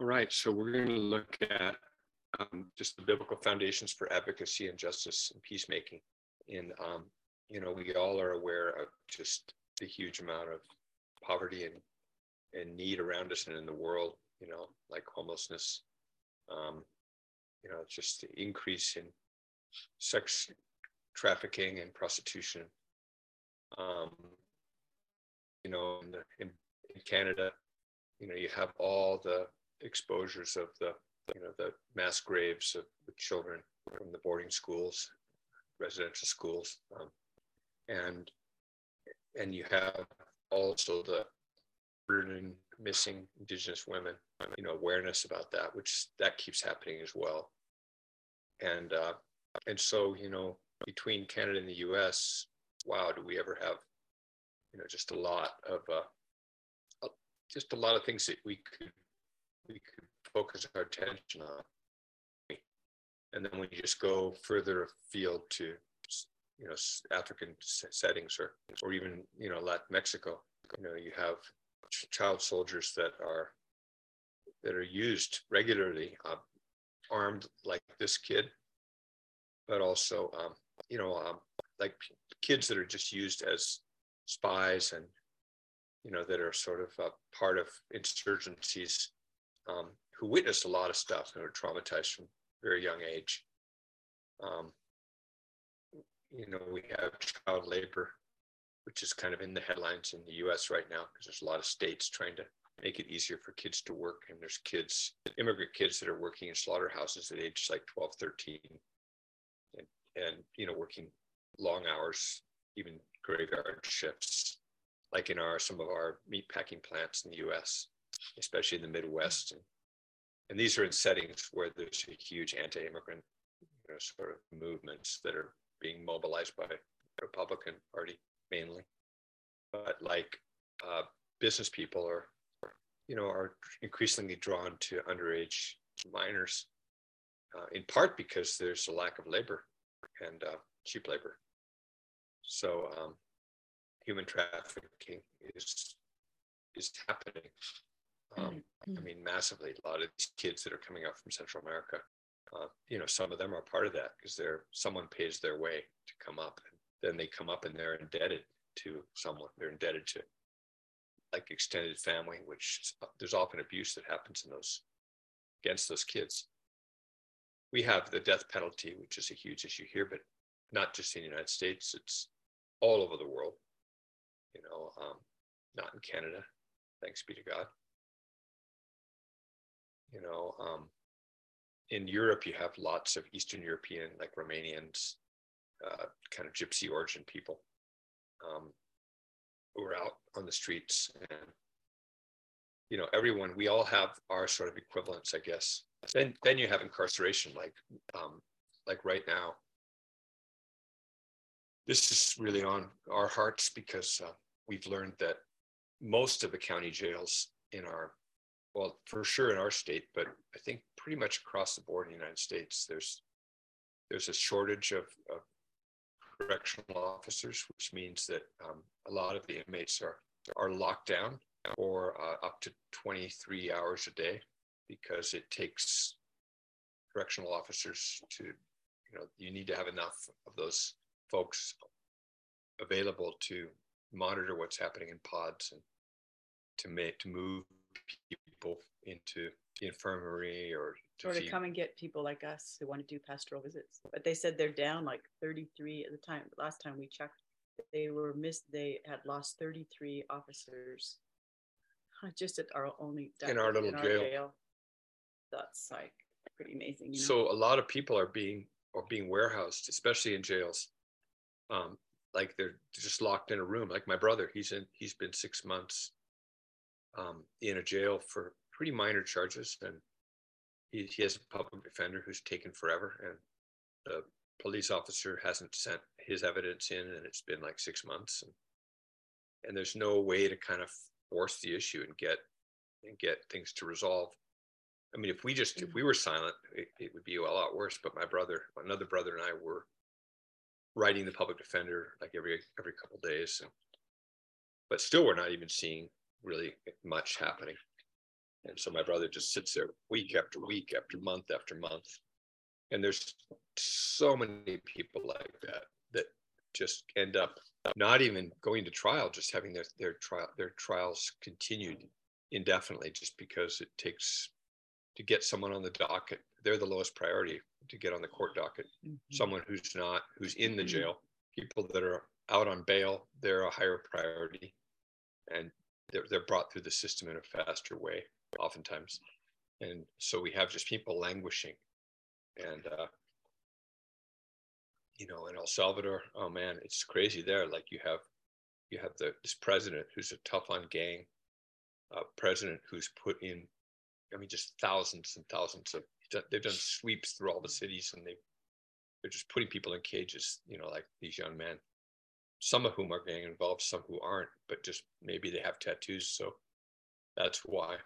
All right, so we're going to look at um, just the biblical foundations for advocacy and justice and peacemaking. In um, you know, we all are aware of just the huge amount of poverty and and need around us and in the world. You know, like homelessness. Um, you know, just the increase in sex trafficking and prostitution. Um, you know, in, the, in, in Canada, you know, you have all the exposures of the, you know, the mass graves of the children from the boarding schools, residential schools, um, and and you have also the burden missing Indigenous women, you know, awareness about that, which that keeps happening as well. And uh, and so you know, between Canada and the U.S., wow, do we ever have, you know, just a lot of uh, just a lot of things that we could we could focus our attention on. And then we just go further afield to, you know, African settings or, or even, you know, Latin Mexico, you know, you have child soldiers that are, that are used regularly, uh, armed like this kid, but also, um, you know, um, like kids that are just used as spies and, you know, that are sort of a part of insurgencies um, who witnessed a lot of stuff and were traumatized from very young age. Um, you know, we have child labor, which is kind of in the headlines in the US right now because there's a lot of states trying to make it easier for kids to work. And there's kids, immigrant kids that are working in slaughterhouses at age like 12, 13, and, and you know, working long hours, even graveyard shifts, like in our some of our meat packing plants in the US especially in the Midwest. And, and these are in settings where there's a huge anti-immigrant you know, sort of movements that are being mobilized by the Republican Party mainly. But like uh, business people are, you know, are increasingly drawn to underage minors, uh, in part because there's a lack of labor and uh, cheap labor. So um, human trafficking is is happening um, I mean, massively. A lot of these kids that are coming out from Central America, uh, you know, some of them are part of that because they're someone pays their way to come up, and then they come up and they're indebted to someone. They're indebted to like extended family, which there's often abuse that happens in those against those kids. We have the death penalty, which is a huge issue here, but not just in the United States. It's all over the world. You know, um, not in Canada, thanks be to God you know um, in europe you have lots of eastern european like romanians uh, kind of gypsy origin people um, who are out on the streets and you know everyone we all have our sort of equivalents i guess. Then then you have incarceration like um, like right now. This is really on our hearts because uh, we've learned that most of the county jails in our well, for sure in our state, but I think pretty much across the board in the United States, there's there's a shortage of, of correctional officers, which means that um, a lot of the inmates are are locked down for uh, up to 23 hours a day because it takes correctional officers to, you know, you need to have enough of those folks available to monitor what's happening in pods and to make to move people into the infirmary or to, or to come and get people like us who want to do pastoral visits. But they said they're down like 33 at the time. Last time we checked, they were missed. They had lost 33 officers just at our only in our little in jail. our jail. That's like pretty amazing. You know? So a lot of people are being or being warehoused, especially in jails. Um, like they're just locked in a room. Like my brother, he's in. He's been six months um, in a jail for pretty minor charges, and he, he has a public defender who's taken forever, and the police officer hasn't sent his evidence in, and it's been like six months, and and there's no way to kind of force the issue and get and get things to resolve. I mean, if we just if we were silent, it, it would be a lot worse. But my brother, another brother, and I were writing the public defender like every every couple days, but still, we're not even seeing really much happening. And so my brother just sits there week after week after month after month. And there's so many people like that that just end up not even going to trial, just having their, their trial their trials continued indefinitely just because it takes to get someone on the docket. They're the lowest priority to get on the court docket. Mhm. Someone who's not, who's in the jail, people that are out on bail, they're a higher priority. And they're, they're brought through the system in a faster way, oftentimes. And so we have just people languishing. And, uh, you know, in El Salvador, oh man, it's crazy there. Like you have, you have the, this president who's a tough on gang, uh, president who's put in, I mean, just thousands and thousands of, they've done sweeps through all the cities and they, they're just putting people in cages, you know, like these young men, some of whom are gang involved, some who aren't, but just maybe they have tattoos. So that's why.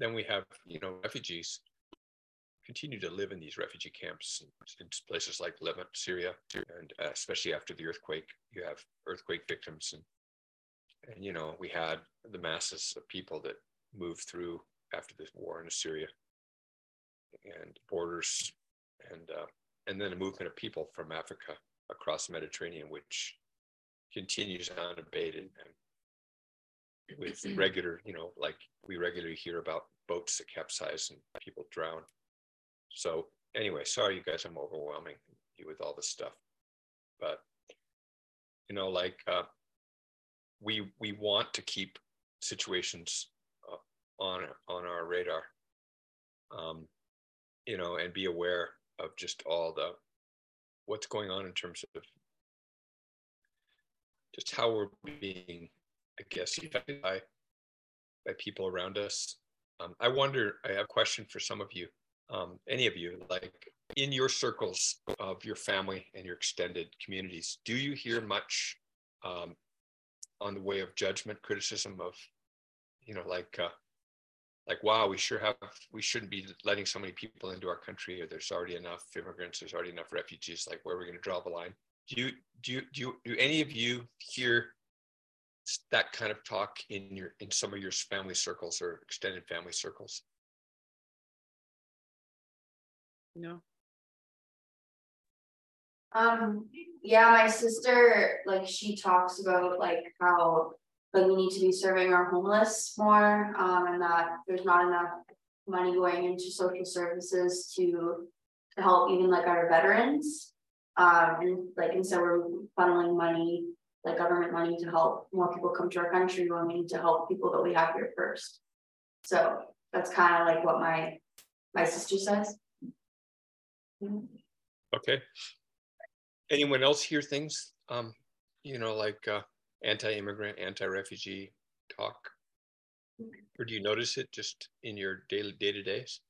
Then we have, you know, refugees continue to live in these refugee camps in places like Lebanon, Syria, and uh, especially after the earthquake, you have earthquake victims and and you know we had the masses of people that moved through after this war in Syria and borders and uh, and then a movement of people from Africa across the Mediterranean, which continues unabated and with regular, you know, like we regularly hear about boats that capsize and people drown. So anyway, sorry you guys, I'm overwhelming you with all this stuff, but you know, like uh, we we want to keep situations uh, on on our radar, um, you know, and be aware of just all the what's going on in terms of just how we're being, I guess, affected by by people around us. Um, I wonder. I have a question for some of you, um, any of you, like in your circles of your family and your extended communities. Do you hear much um, on the way of judgment, criticism of, you know, like, uh, like, wow, we sure have, we shouldn't be letting so many people into our country, or there's already enough immigrants, there's already enough refugees. Like, where are we going to draw the line? Do you, do you, do you, do any of you hear that kind of talk in your, in some of your family circles or extended family circles? No. Um, yeah, my sister, like, she talks about like how like we need to be serving our homeless more, um, and that there's not enough money going into social services to to help even like our veterans. Um, and like instead we're funneling money, like government money to help more people come to our country when we need to help people that we have here first. So that's kind of like what my my sister says. Okay. Anyone else hear things, um, you know, like uh, anti-immigrant, anti-refugee talk? Or do you notice it just in your daily day-to-days?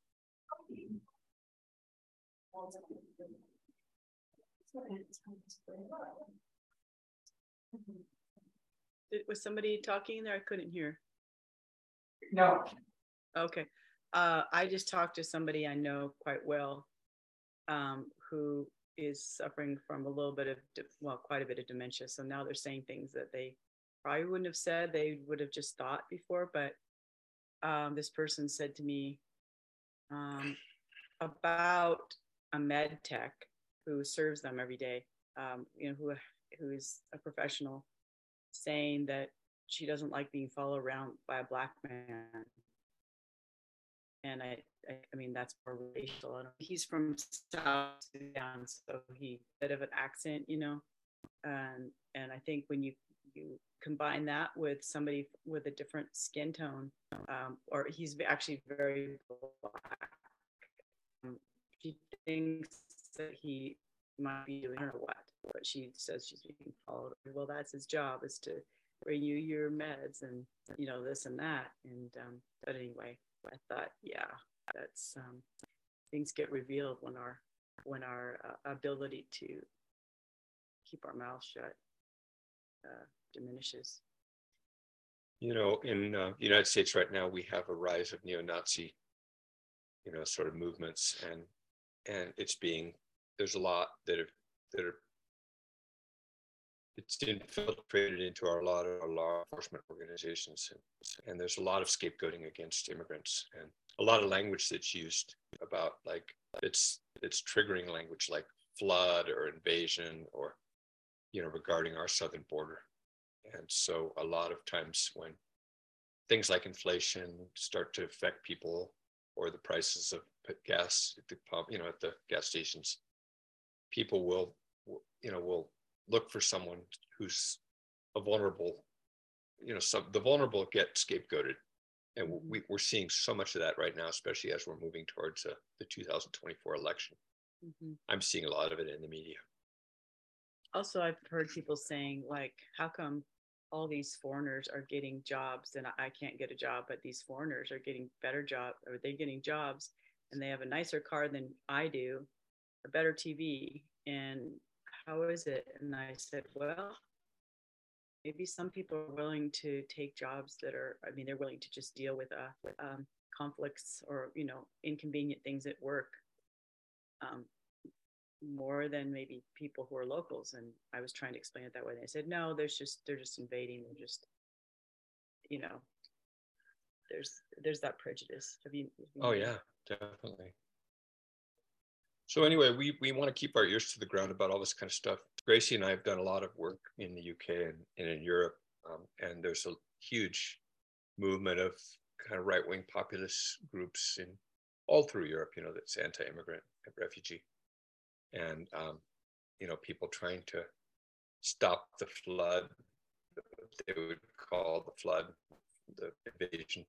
Did- Was somebody talking there? I couldn't hear. No. Okay. Uh, I just talked to somebody I know quite well um, who is suffering from a little bit of, well, quite a bit of dementia. So now they're saying things that they probably wouldn't have said, they would have just thought before. But um, this person said to me um, about a med tech who serves them every day, um, you know, who who is a professional, saying that she doesn't like being followed around by a black man and I, I, I mean that's more racial. I don't, he's from South Sudan, so he bit of an accent, you know, and and I think when you you combine that with somebody with a different skin tone, um, or he's actually very black, um, she thinks that he might be doing her what, but she says she's being followed. Well, that's his job is to bring you your meds and you know this and that, and um, but anyway I thought, yeah, that's um, things get revealed when our when our uh, ability to keep our mouth shut uh, diminishes. You know, in uh, the United States right now, we have a rise of neo-Nazi, you know, sort of movements, and and it's being there's a lot that are that are it's infiltrated into our lot of our law enforcement organizations and, and there's a lot of scapegoating against immigrants and a lot of language that's used about like it's it's triggering language like flood or invasion or you know regarding our southern border. And so a lot of times when things like inflation start to affect people or the prices of gas at the pump you know at the gas stations people will you know will look for someone who's a vulnerable, you know, some the vulnerable get scapegoated. And we, we're seeing so much of that right now, especially as we're moving towards uh, the 2024 election. Mm-hmm. I'm seeing a lot of it in the media. Also, I've heard people saying, like, how come all these foreigners are getting jobs and I can't get a job, but these foreigners are getting better job or they're getting jobs and they have a nicer car than I do, a better TV, and how is it? And I said, well, maybe some people are willing to take jobs that are, I mean, they're willing to just deal with uh, um, conflicts or, you know, inconvenient things at work um, more than maybe people who are locals. And I was trying to explain it that way. And they said, no, there's just, they're just invading. They're just, you know, there's, there's that prejudice. Have you? Have you oh yeah, definitely. So anyway, we, we want to keep our ears to the ground about all this kind of stuff. Gracie and I have done a lot of work in the UK and, and in Europe, um, and there's a huge movement of kind of right-wing populist groups in all through Europe, you know, that's anti-immigrant and refugee, and um, you know, people trying to stop the flood, they would call the flood, the invasion,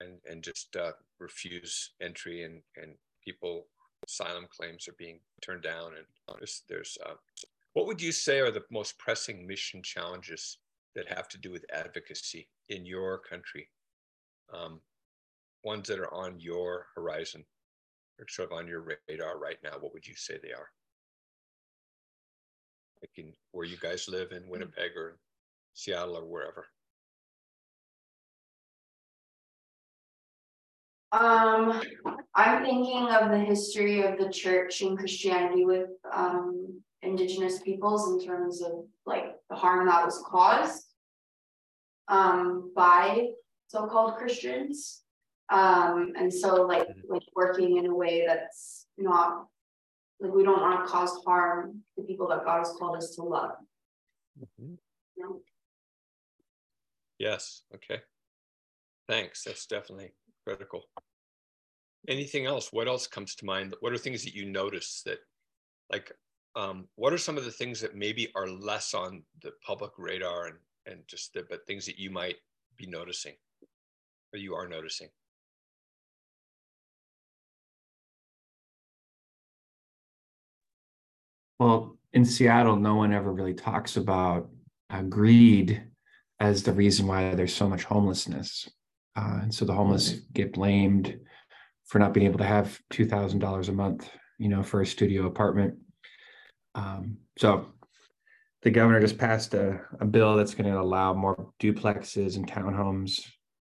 and and just uh, refuse entry and and people asylum claims are being turned down. And there's, there's uh, what would you say are the most pressing mission challenges that have to do with advocacy in your country? Um, ones that are on your horizon or sort of on your radar right now, what would you say they are? Like in where you guys live in Winnipeg or Seattle or wherever. Um, I'm thinking of the history of the church and Christianity with um indigenous peoples in terms of like the harm that was caused um by so-called Christians. Um, and so like mm-hmm. like working in a way that's not like we don't want to cause harm to people that God has called us to love. Mm-hmm. You know? Yes, okay. Thanks. That's definitely critical. Anything else? What else comes to mind? What are things that you notice that, like, um, what are some of the things that maybe are less on the public radar and and just the, but things that you might be noticing or you are noticing? Well, in Seattle, no one ever really talks about uh, greed as the reason why there's so much homelessness. Uh, and so the homeless get blamed for not being able to have two thousand dollars a month, you know, for a studio apartment. Um, so the governor just passed a, a bill that's going to allow more duplexes and townhomes,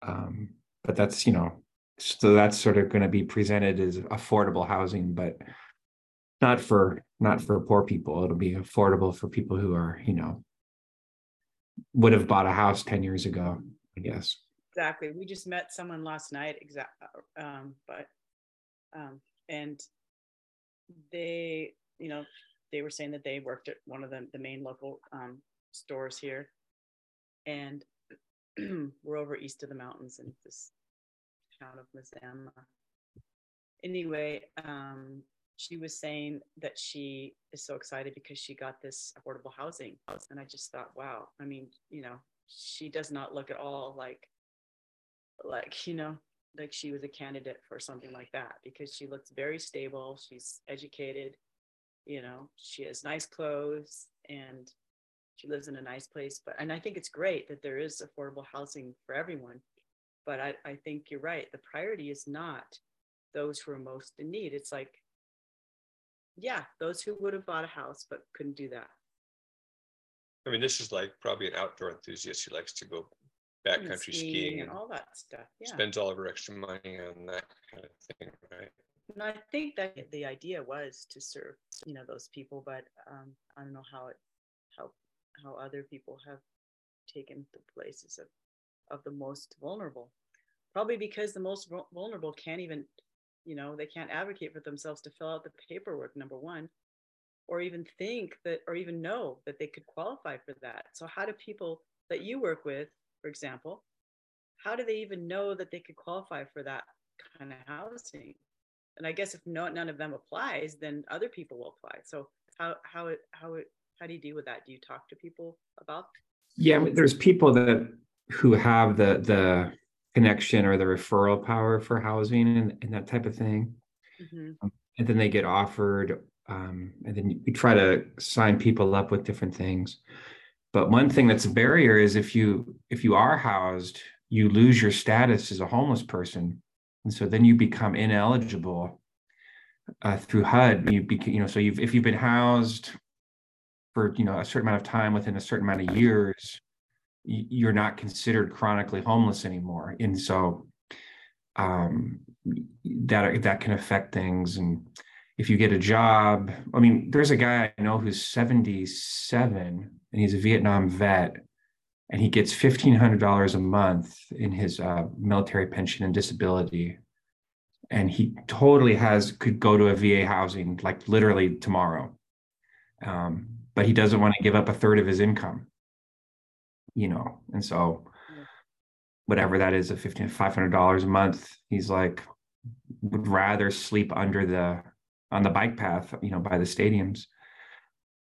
um, but that's you know, so that's sort of going to be presented as affordable housing, but not for not for poor people. It'll be affordable for people who are you know would have bought a house ten years ago, I guess exactly. We just met someone last night, exact, um, but, um, and they, you know, they were saying that they worked at one of the, the main local um, stores here, and we're over east of the mountains in this town of Mazama. Anyway, um, she was saying that she is so excited because she got this affordable housing, and I just thought, wow. I mean, you know, she does not look at all like like you know like she was a candidate for something like that because she looks very stable. She's educated you know she has nice clothes and she lives in a nice place. But and i think it's great that there is affordable housing for everyone. But i, I think you're right. The priority is not those who are most in need. It's like yeah those who would have bought a house but couldn't do that. I mean this is like probably an outdoor enthusiast who likes to go backcountry skiing, skiing and all that stuff. Yeah. Spends all of her extra money on that kind of thing, right? And I think that the idea was to serve, you know, those people, but um, I don't know how it, how how other people have taken the places of of the most vulnerable probably because the most vulnerable can't even you know they can't advocate for themselves to fill out the paperwork number one or even think that or even know that they could qualify for that so how do people that you work with for example how do they even know that they could qualify for that kind of housing and i guess if no, none of them applies then other people will apply so how how it how it how do you deal with that do you talk to people about yeah there's people that who have the the connection or the referral power for housing and, and that type of thing. Mm-hmm. Um, and then they get offered, um, and then we try to sign people up with different things. But one thing that's a barrier is if you if you are housed, you lose your status as a homeless person, and so then you become ineligible uh, through HUD. You be, you know so you've if you've been housed for you know a certain amount of time within a certain amount of years, you're not considered chronically homeless anymore. And so um, that that can affect things. And if you get a job i mean there's a guy i know who's 77 and he's a vietnam vet and he gets $1500 a month in his uh, military pension and disability. And he totally has could go to a va housing like literally tomorrow. Um, but he doesn't want to give up a third of his income you know, and so whatever that is, a fifteen five hundred dollars a month, he's like would rather sleep under the on the bike path, you know, by the stadiums.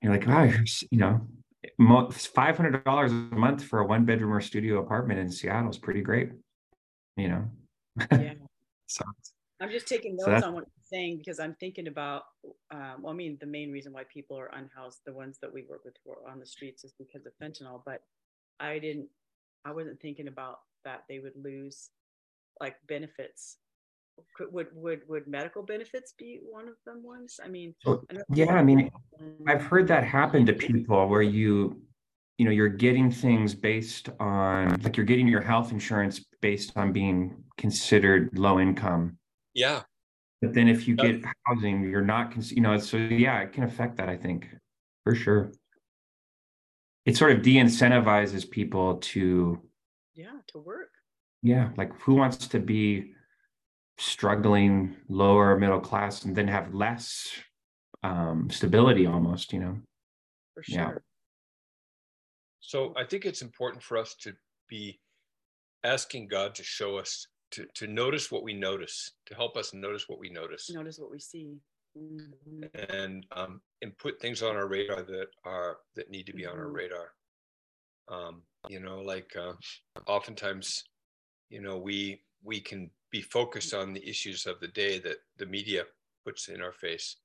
You're like, wow, you know, five hundred dollars a month for a one bedroom or studio apartment in Seattle is pretty great, you know. Yeah. so I'm just taking notes so on what you're saying because I'm thinking about. Um, well, I mean, the main reason why people are unhoused, the ones that we work with who are on the streets, is because of fentanyl. But I didn't, I wasn't thinking about that they would lose like benefits. Could, would would would medical benefits be one of them ones? I mean, I yeah, I mean, I've heard that happen to people where you, you know, you're getting things based on like you're getting your health insurance based on being considered low income. Yeah. But then if you get housing, you're not, you know, so yeah, it can affect that. I think for sure it sort of de-incentivizes people to yeah to work yeah like who wants to be struggling lower middle class and then have less um stability almost you know for sure yeah. so i think it's important for us to be asking god to show us to, to notice what we notice to help us notice what we notice notice what we see mm-hmm. and um, and put things on our radar that are that need to be mm-hmm. on our mm-hmm. radar. Um, you know, like uh, oftentimes, you know, we we can be focused on the issues of the day that the media puts in our face,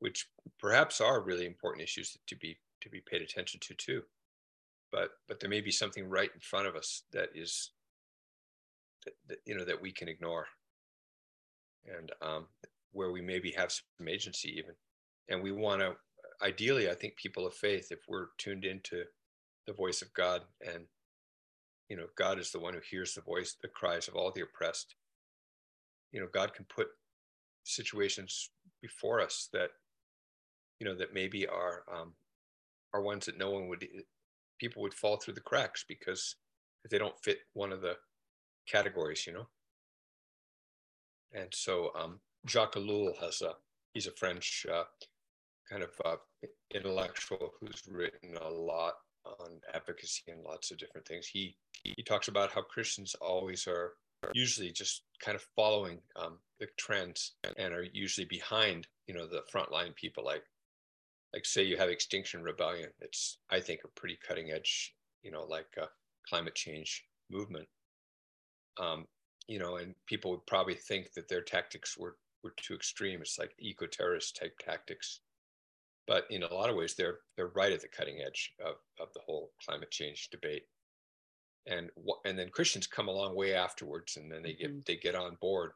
which perhaps are really important issues to be to be paid attention to too. But but there may be something right in front of us that is that, that you know that we can ignore and um, where we maybe have some agency even and we want to ideally i think people of faith if we're tuned into the voice of god and you know god is the one who hears the voice the cries of all the oppressed you know god can put situations before us that you know that maybe are um are ones that no one would people would fall through the cracks because they don't fit one of the categories you know and so um Jacques Ellul has a he's a French uh, kind of uh, intellectual who's written a lot on advocacy and lots of different things. He he talks about how Christians always are usually just kind of following um, the trends and are usually behind you know the frontline people like like say you have Extinction Rebellion. It's I think a pretty cutting edge you know like uh, climate change movement. Um, you know, and people would probably think that their tactics were were too extreme. It's like eco-terrorist type tactics. But in a lot of ways, they're they're right at the cutting edge of, of the whole climate change debate. And and then Christians come along way afterwards, and then they get mm-hmm. they get on board.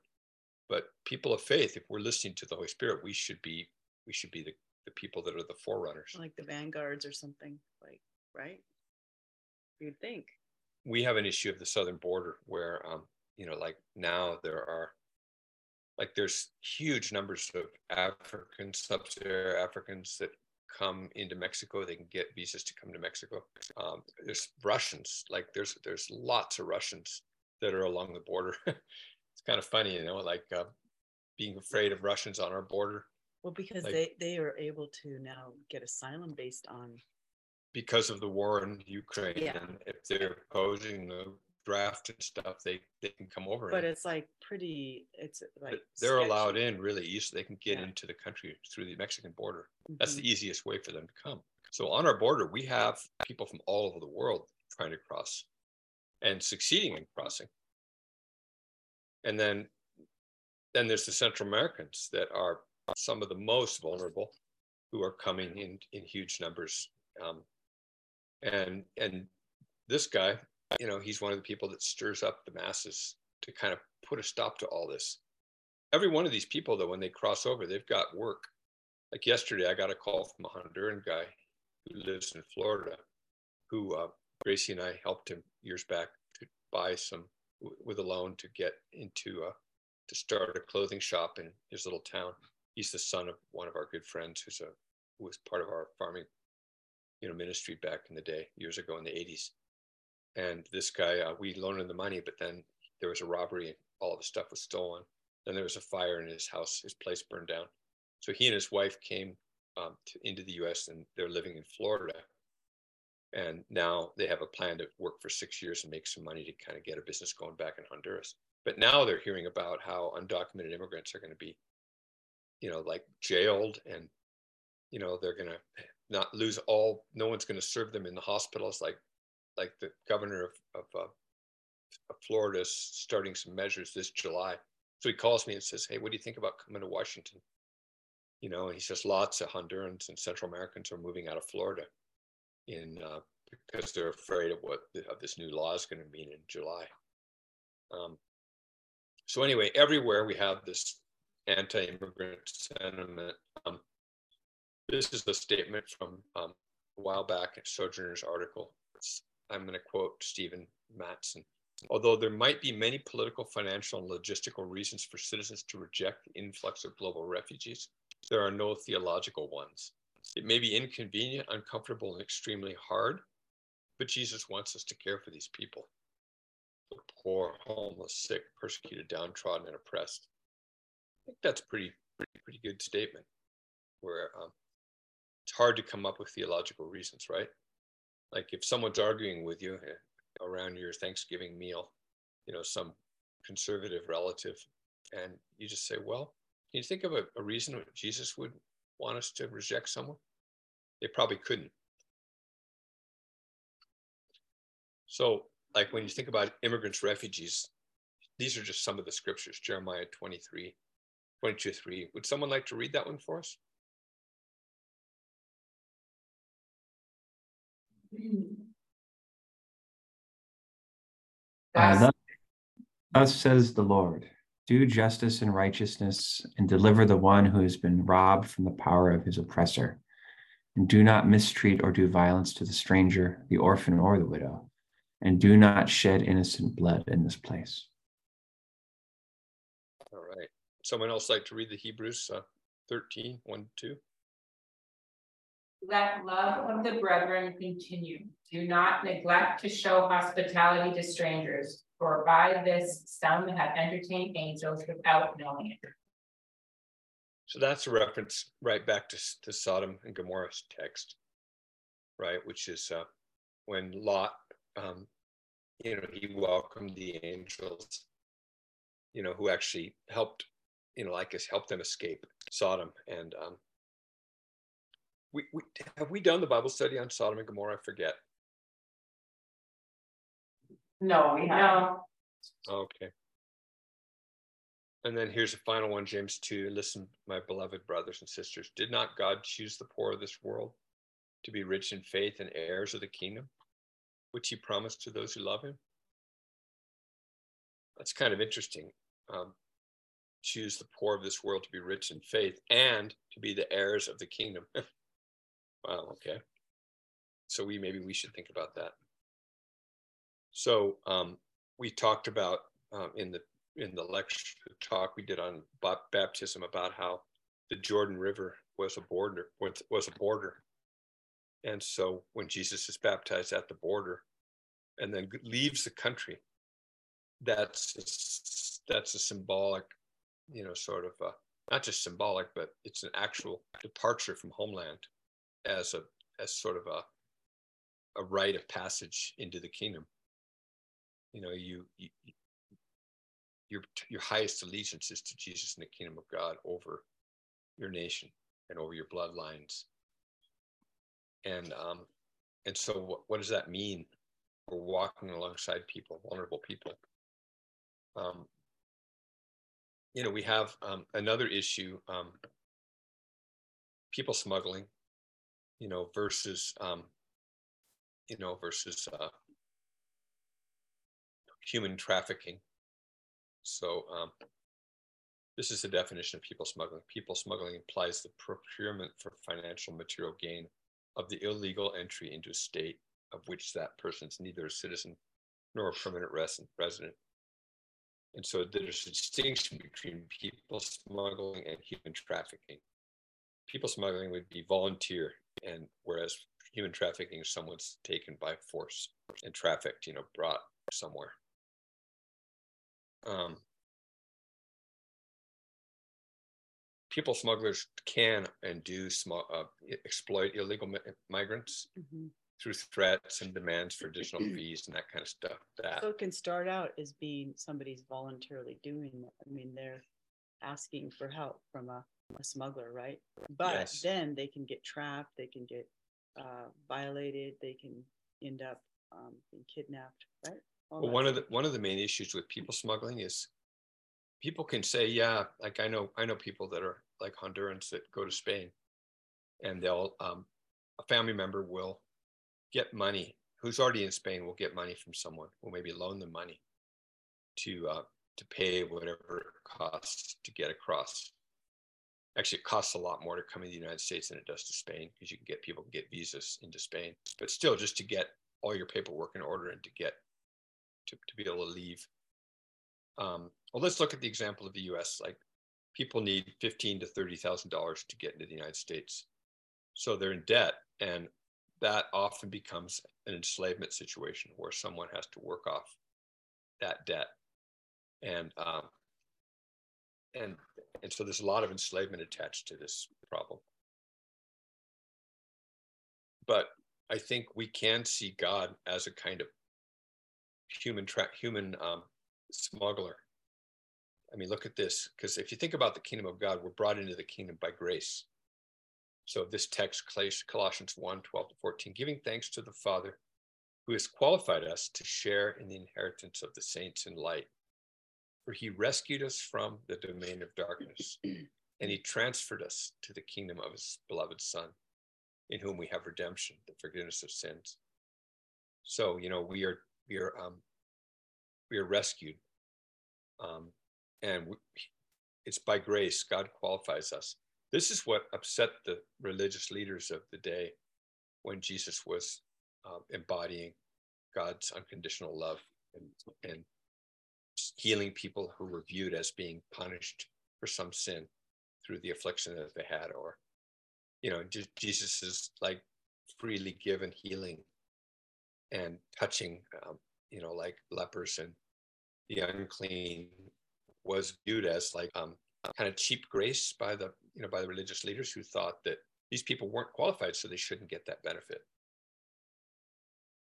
But people of faith, if we're listening to the Holy Spirit, we should be we should be the, the people that are the forerunners. Like the vanguards or something, like right? You'd think. We have an issue of the southern border where um, you know, like now there are like there's huge numbers of African sub-Saharan Africans that come into Mexico. They can get visas to come to Mexico. Um, there's Russians, like there's there's lots of Russians that are along the border. it's kind of funny, you know, like uh, being afraid of Russians on our border. Well, because Like- they, they are able to now get asylum based on, because of the war in Ukraine. Yeah. And if they're opposing the draft and stuff, they, they can come over. but and- it's like pretty, it's like. They're allowed in really easy. They can get Yeah. into the country through the Mexican border. That's Mhm. the easiest way for them to come. So on our border, we have people from all over the world trying to cross and succeeding in crossing. And then, then there's the Central Americans that are some of the most vulnerable, who are coming in in huge numbers. Um, and and this guy, you know, he's one of the people that stirs up the masses to kind of put a stop to all this. Every one of these people, though, when they cross over, they've got work. Like yesterday, I got a call from a Honduran guy who lives in Florida, who uh, Gracie and I helped him years back to buy some with a loan to get into uh, to start a clothing shop in his little town. He's the son of one of our good friends who's a who was part of our farming, you know, ministry back in the day, years ago in the 80s. And this guy, uh, we loaned him the money, but then there was a robbery and all of the stuff was stolen. Then there was a fire in his house, his place burned down. So he and his wife came um, to, into the US and they're living in Florida. And now they have a plan to work for six years and make some money to kind of get a business going back in Honduras. But now they're hearing about how undocumented immigrants are going to be, you know, like jailed and, you know, they're going to not lose all, no one's going to serve them in the hospitals like, like the governor of, of, uh, of Florida is starting some measures this July. So he calls me and says, Hey, what do you think about coming to Washington? You know, he says lots of Hondurans and Central Americans are moving out of Florida in uh, because they're afraid of what the, of this new law is going to mean in July. Um, so anyway, everywhere we have this anti-immigrant sentiment. Um, this is a statement from um, a while back in Sojourners article. It's, I'm going to quote Stephen Mattson. Although there might be many political, financial, and logistical reasons for citizens to reject the influx of global refugees, there are no theological ones. It may be inconvenient, uncomfortable, and extremely hard, but Jesus wants us to care for these people the poor, homeless, sick, persecuted, downtrodden, and oppressed. I think that's pretty, pretty, pretty good statement. Where um, it's hard to come up with theological reasons, right? Like if someone's arguing with you eh, around your Thanksgiving meal, you know, some conservative relative, and you just say, "Well, can you think of a, a reason that Jesus would want us to reject someone?" They probably couldn't. So, like when you think about immigrants, refugees, these are just some of the scriptures Jeremiah 23, 22, 3. Would someone like to read that one for us? Uh, Thus, thus, thus says the Lord do justice and righteousness and deliver the one who has been robbed from the power of his oppressor. And do not mistreat or do violence to the stranger, the orphan, or the widow. And do not shed innocent blood in this place. All right. Someone else like to read the Hebrews uh, 13, 1, 2? Let love of the brethren continue. Do not neglect to show hospitality to strangers, for by this some have entertained angels without knowing it. So that's a reference right back to, to Sodom and Gomorrah's text, right? Which is uh, when Lot, um, you know, he welcomed the angels, you know, who actually helped, you know, like us, helped them escape Sodom. And um, we, we have we done the Bible study on Sodom and Gomorrah? I forget. No, we haven't. Okay. And then here's the final one, James 2. Listen, my beloved brothers and sisters, did not God choose the poor of this world to be rich in faith and heirs of the kingdom, which he promised to those who love him? That's kind of interesting. Um, choose the poor of this world to be rich in faith and to be the heirs of the kingdom. wow, okay. So we maybe we should think about that. So um, we talked about um, in the in the lecture talk we did on ba- baptism about how the Jordan River was a border was a border. And so when Jesus is baptized at the border and then leaves the country, that's that's a symbolic, you know, sort of a, not just symbolic, but it's an actual departure from homeland as a as sort of a a rite of passage into the kingdom. You know, you, you your your highest allegiance is to Jesus and the kingdom of God over your nation and over your bloodlines. And um, and so what, what does that mean? We're walking alongside people, vulnerable people. Um, you know, we have um, another issue, um, people smuggling, you know, versus, um, you know, versus uh, human trafficking. So um, this is the definition of people smuggling. People smuggling implies the procurement for financial material gain of the illegal entry into a state of which that person is neither a citizen nor a permanent resident. And so there's a distinction between people smuggling and human trafficking. People smuggling would be volunteer, and whereas human trafficking is someone's taken by force and trafficked, you know, brought somewhere. Um, people smugglers can and do small, uh, exploit illegal mi- migrants Mhm. through threats and demands for additional fees and that kind of stuff. That So it can start out as being somebody's voluntarily doing it. I mean, they're asking for help from a, a smuggler, right? But Yes. then they can get trapped, they can get uh, violated, they can end up um, being kidnapped, right? Well, one of the one of the main issues with people smuggling is people can say, yeah, like I know I know people that are like Hondurans that go to Spain, and they'll um, a family member will get money who's already in Spain will get money from someone will maybe loan them money to uh, to pay whatever it costs to get across. Actually, it costs a lot more to come in the United States than it does to Spain because you can get people get visas into Spain, but still, just to get all your paperwork in order and to get to, to be able to leave. Um, well, let's look at the example of the U.S. Like people need fifteen to thirty thousand dollars to get into the United States, so they're in debt, and that often becomes an enslavement situation where someone has to work off that debt, and um, and and so there's a lot of enslavement attached to this problem. But I think we can see God as a kind of human tra- human um, smuggler. I mean, look at this, because if you think about the kingdom of God, we're brought into the kingdom by grace. So this text, Colossians 1, 12 to 14, giving thanks to the Father who has qualified us to share in the inheritance of the saints in light. For he rescued us from the domain of darkness, and he transferred us to the kingdom of his beloved Son, in whom we have redemption, the forgiveness of sins. So, you know, we are we are um, we are rescued, um, and we, it's by grace God qualifies us. This is what upset the religious leaders of the day when Jesus was um, embodying God's unconditional love and, and healing people who were viewed as being punished for some sin through the affliction that they had, or you know, Jesus is like freely given healing and touching, um, you know, like lepers and the unclean was viewed as like um, kind of cheap grace by the you know by the religious leaders who thought that these people weren't qualified, so they shouldn't get that benefit.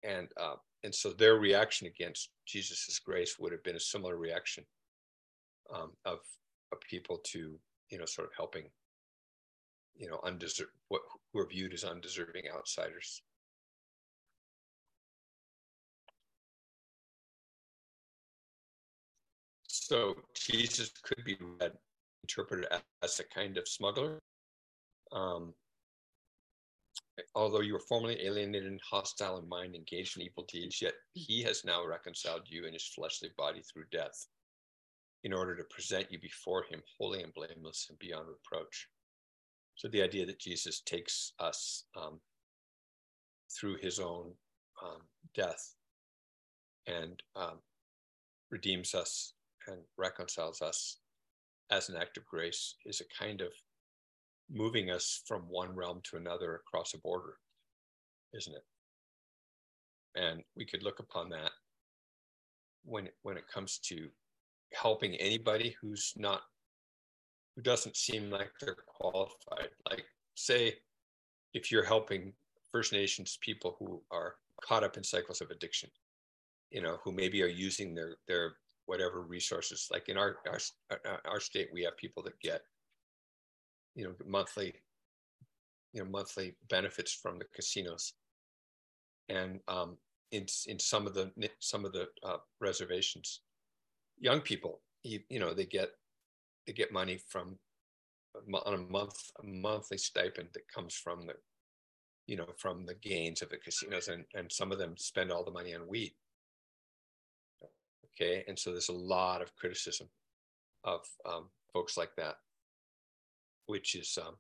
And uh, and so their reaction against Jesus's grace would have been a similar reaction um, of of people to you know sort of helping you know undeserved what who are viewed as undeserving outsiders. So Jesus could be read, interpreted as a kind of smuggler. Um, although you were formerly alienated and hostile in mind, engaged in evil deeds, yet he has now reconciled you in his fleshly body through death, in order to present you before him holy and blameless and beyond reproach. So the idea that Jesus takes us um, through his own um, death and um, redeems us and reconciles us as an act of grace is a kind of moving us from one realm to another across a border, isn't it? And we could look upon that when when it comes to helping anybody who's not who doesn't seem like they're qualified. Like say if you're helping First Nations people who are caught up in cycles of addiction, you know, who maybe are using their their whatever resources. Like in our our our state, we have people that get, you know, monthly, you know, monthly benefits from the casinos, and um, in in some of the some of the uh, reservations, young people, you, you know, they get they get money from on a month a monthly stipend that comes from the you know, from the gains of the casinos, and, and some of them spend all the money on weed. Okay, and so there's a lot of criticism of um, folks like that, which is um,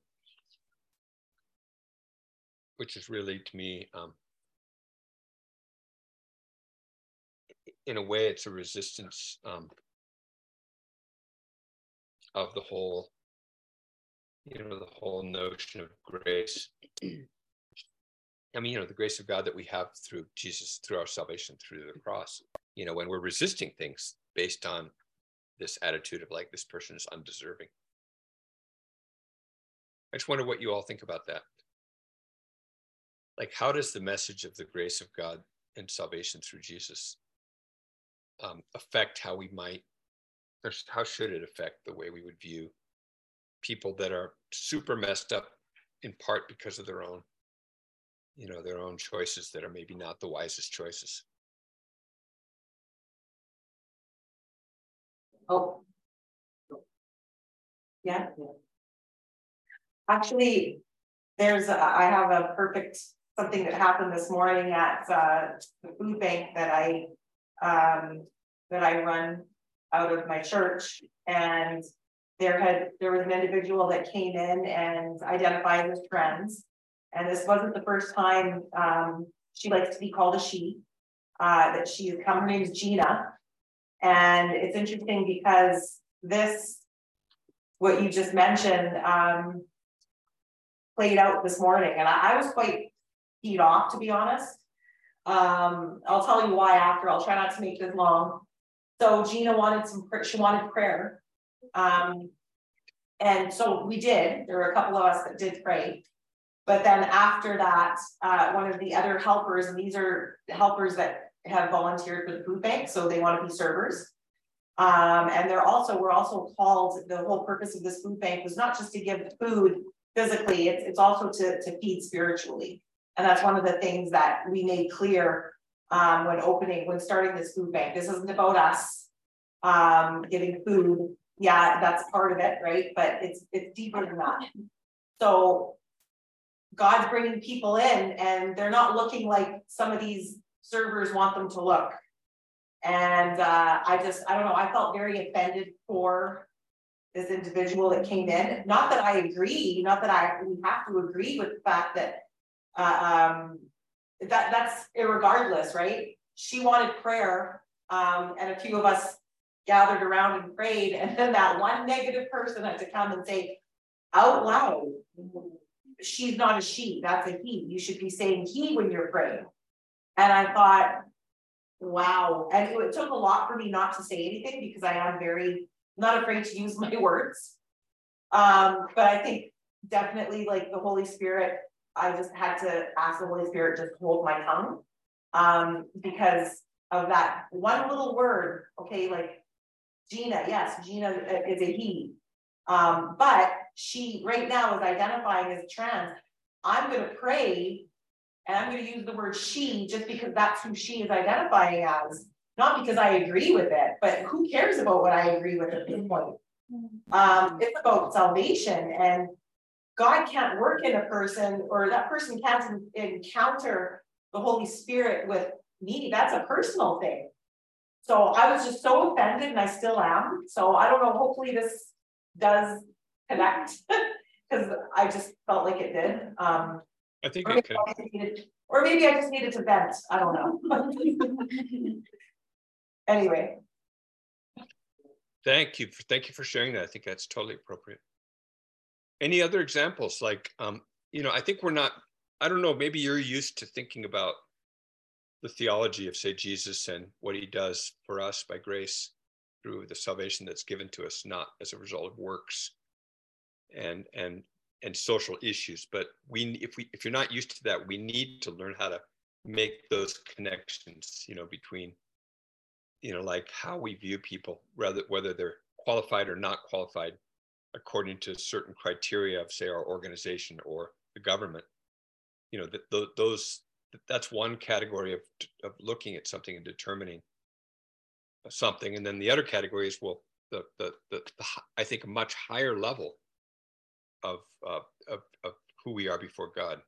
which is really to me, um, in a way, it's a resistance um, of the whole, you know, the whole notion of grace. I mean, you know, the grace of God that we have through Jesus, through our salvation, through the cross, you know, when we're resisting things based on this attitude of like, this person is undeserving. I just wonder what you all think about that. Like, how does the message of the grace of God and salvation through Jesus um, affect how we might, or how should it affect the way we would view people that are super messed up in part because of their own you know their own choices that are maybe not the wisest choices? Oh. Yeah actually there's a, I have a perfect something that happened this morning at uh, the food bank that I um, that I run out of my church and there had there was an individual that came in and identified as trans and this wasn't the first time um, she likes to be called a she, uh, that she's come, her name is Gina. And it's interesting because this, what you just mentioned, um, played out this morning. And I, I was quite keyed off, to be honest. Um, I'll tell you why after. I'll try not to make this long. So Gina wanted some, she wanted prayer. Um, and so we did. There were a couple of us that did pray. But then after that, uh, one of the other helpers, and these are helpers that have volunteered for the food bank, so they want to be servers. Um, and they're also, we're also called, the whole purpose of this food bank was not just to give food physically, it's, it's also to, to feed spiritually. And that's one of the things that we made clear um, when opening, when starting this food bank. This isn't about us um, giving food. Yeah, that's part of it, right? But it's it's deeper than that. So God's bringing people in and they're not looking like some of these servers want them to look. And uh, I just, I don't know, I felt very offended for this individual that came in. Not that I agree, not that I we have to agree with the fact that uh, um, that that's irregardless, right? She wanted prayer, um, and a few of us gathered around and prayed, and then that one negative person had to come and say out loud, she's not a she, that's a he. You should be saying he when you're praying. And I thought, wow. And it took a lot for me not to say anything because I am very not afraid to use my words. Um, but I think definitely like the Holy Spirit, I just had to ask the Holy Spirit just hold my tongue. Um, because of that one little word, okay, like Gina, yes, Gina is a he. Um, but she right now is identifying as trans. I'm going to pray and I'm going to use the word she just because that's who she is identifying as, not because I agree with it, but who cares about what I agree with at this point? Um, it's about salvation and God can't work in a person or that person can't encounter the Holy Spirit with me. That's a personal thing. So I was just so offended and I still am. So I don't know, hopefully this does connect because I just felt like it did. Um, I think or it maybe, could. needed, or maybe I just needed to vent. I don't know. anyway. Thank you. Thank you for sharing that. I think that's totally appropriate. any other examples? Like, um, you know, I think we're not, I don't know, maybe you're used to thinking about the theology of, say, Jesus and what he does for us by grace through the salvation that's given to us, not as a result of works and and and social issues. But we, if we, if you're not used to that, we need to learn how to make those connections, you know, between, you know, like how we view people, rather whether they're qualified or not qualified, according to certain criteria of, say, our organization or the government. You know, that those that's one category of of looking at something and determining something, and then the other category is well, the the the, the I think a much higher level of, uh, of of who we are before God.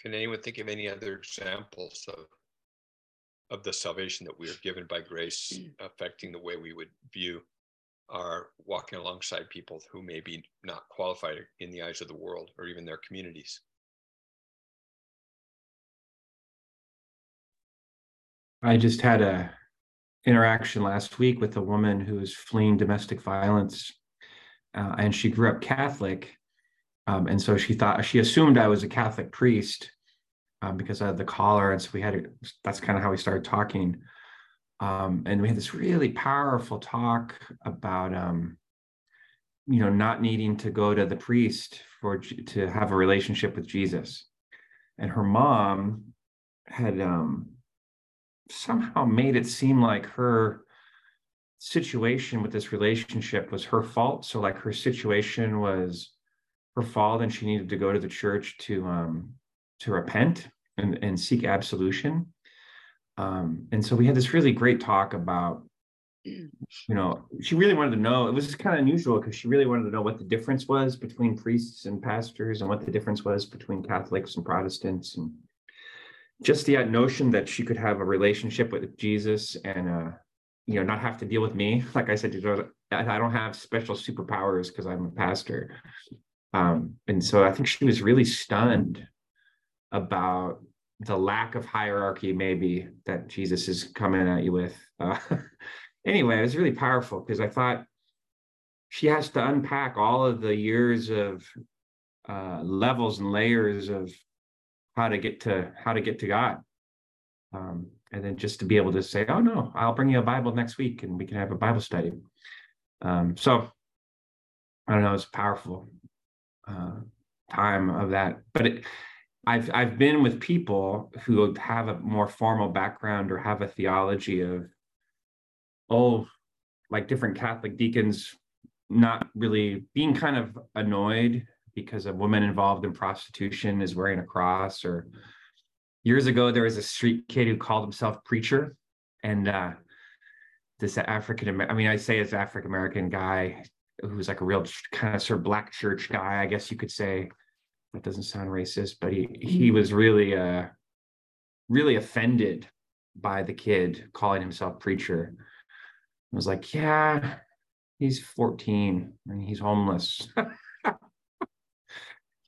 Can anyone think of any other examples of of the salvation that we are given by grace affecting the way we would view our walking alongside people who may be not qualified in the eyes of the world or even their communities? I just had a interaction last week with a woman who was fleeing domestic violence, uh, and she grew up Catholic, um, and so she thought she assumed I was a Catholic priest um, because I had the collar, and so we had that's kind of how we started talking. Um, and we had this really powerful talk about um, you know not needing to go to the priest for to have a relationship with Jesus, and her mom had um, somehow made it seem like her situation with this relationship was her fault. So like her situation was her fault and she needed to go to the church to um to repent and, and seek absolution. Um, and so we had this really great talk about you know she really wanted to know it was kind of unusual because she really wanted to know what the difference was between priests and pastors and what the difference was between catholics and protestants and just the notion that she could have a relationship with jesus and uh you know not have to deal with me like i said i don't have special superpowers because i'm a pastor um, and so I think she was really stunned about the lack of hierarchy, maybe that Jesus is coming at you with. Uh, anyway, it was really powerful because I thought she has to unpack all of the years of uh, levels and layers of how to get to how to get to God. Um, and then just to be able to say, "Oh no, I'll bring you a Bible next week, and we can have a Bible study." Um, so I don't know, it's powerful uh, time of that. But it, I've I've been with people who have a more formal background or have a theology of, oh, like different Catholic deacons not really being kind of annoyed because a woman involved in prostitution is wearing a cross or years ago there was a street kid who called himself preacher and uh this african i mean i say as african american guy who's like a real kind of sort of black church guy, I guess you could say. That doesn't sound racist, but he he mm-hmm. was really uh really offended by the kid calling himself preacher. I was like, yeah, he's 14 and he's homeless.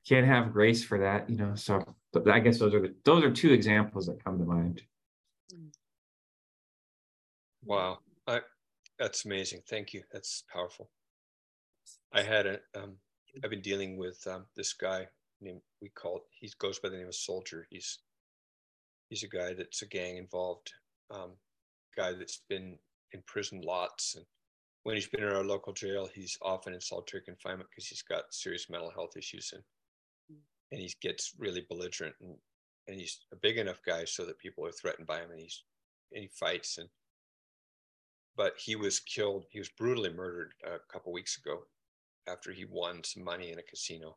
Can't have grace for that, you know. So I guess those are the, those are two examples that come to mind. Wow, I, that's amazing. Thank you. That's powerful. I had a, um, I've been dealing with um, this guy named, we call, he goes by the name of Soldier. He's, he's a guy that's a gang involved um, guy that's been in prison lots. And when he's been in our local jail, he's often in solitary confinement because he's got serious mental health issues and, and he gets really belligerent and, and he's a big enough guy so that people are threatened by him and he's, and he fights and, but he was killed. He was brutally murdered a couple weeks ago after he won some money in a casino,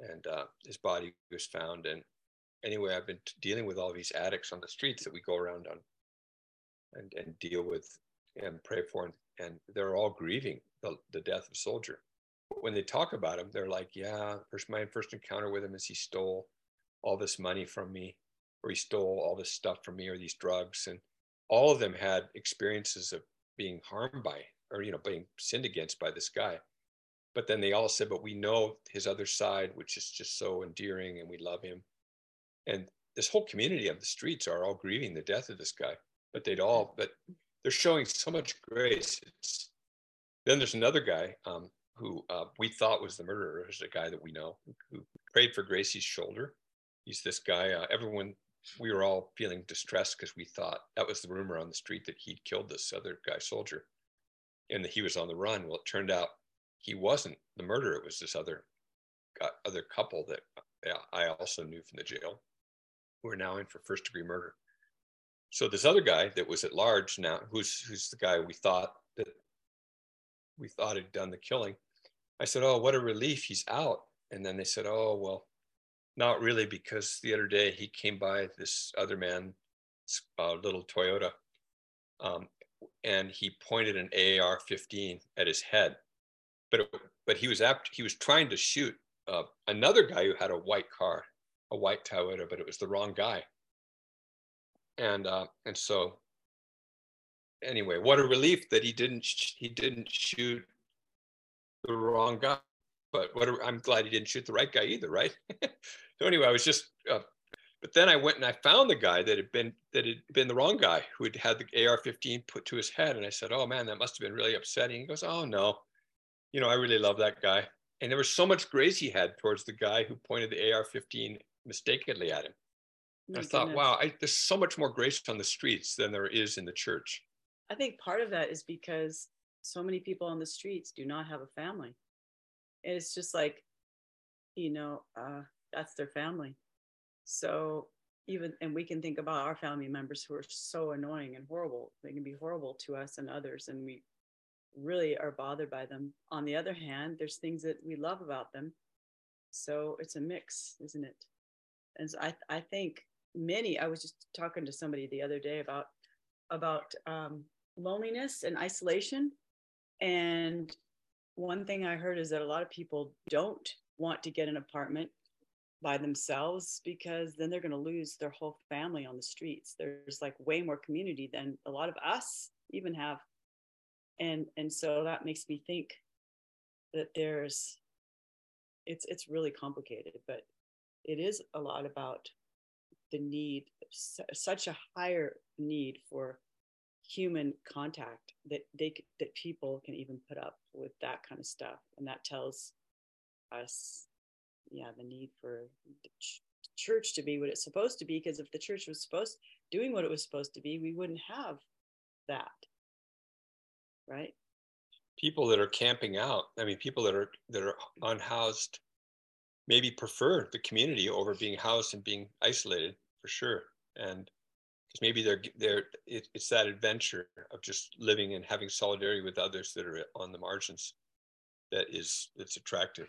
and uh, his body was found. And anyway, I've been dealing with all these addicts on the streets that we go around on, and and deal with and pray for, and, and they're all grieving the, the death of Soldier. But when they talk about him, they're like, "Yeah, first my first encounter with him is he stole all this money from me, or he stole all this stuff from me, or these drugs." And all of them had experiences of being harmed by, or you know, being sinned against by this guy but then they all said, but we know his other side, which is just so endearing and we love him. And this whole community of the streets are all grieving the death of this guy, but they'd all, but they're showing so much grace. It's, then there's another guy um, who uh, we thought was the murderer is a guy that we know who, who prayed for Gracie's shoulder. He's this guy. Uh, everyone, we were all feeling distressed because we thought that was the rumor on the street that he'd killed this other guy soldier, and that he was on the run. Well, it turned out he wasn't the murderer. It was this other other couple that I also knew from the jail, who are now in for first degree murder. So this other guy that was at large now, who's who's the guy we thought that we thought had done the killing. I said, "Oh, what a relief he's out." And then they said, "Oh, well, not really, because the other day he came by this other man, uh, little Toyota, um, and he pointed an AR-15 at his head, but but he was apt, he was trying to shoot uh, another guy who had a white car, a white Toyota, but it was the wrong guy. And uh, and so anyway, what a relief that he didn't he didn't shoot the wrong guy. But what a, I'm glad he didn't shoot the right guy either, right? so anyway, I was just. Uh, but then I went and I found the guy that had been that had been the wrong guy who had had the AR-15 put to his head, and I said, "Oh man, that must have been really upsetting." He goes, "Oh no, you know, I really love that guy." And there was so much grace he had towards the guy who pointed the AR-15 mistakenly at him. I thought, wow, I, there's so much more grace on the streets than there is in the church. I think part of that is because so many people on the streets do not have a family. And it's just like, you know, uh, that's their family. So even, and we can think about our family members who are so annoying and horrible. They can be horrible to us and others, and we really are bothered by them. On the other hand, there's things that we love about them. So it's a mix, isn't it? And so I, I think many, I was just talking to somebody the other day about, about um, loneliness and isolation. And one thing I heard is that a lot of people don't want to get an apartment by themselves because then they're going to lose their whole family on the streets. There's like way more community than a lot of us even have. And and so that makes me think that there's it's it's really complicated, but it is a lot about the need such a higher need for human contact that they that people can even put up with that kind of stuff. And that tells us yeah the need for the ch- church to be what it's supposed to be because if the church was supposed doing what it was supposed to be we wouldn't have that right? People that are camping out i mean people that are that are unhoused maybe prefer the community over being housed and being isolated for sure. And because maybe they're they're it, it's that adventure of just living and having solidarity with others that are on the margins that is it's attractive.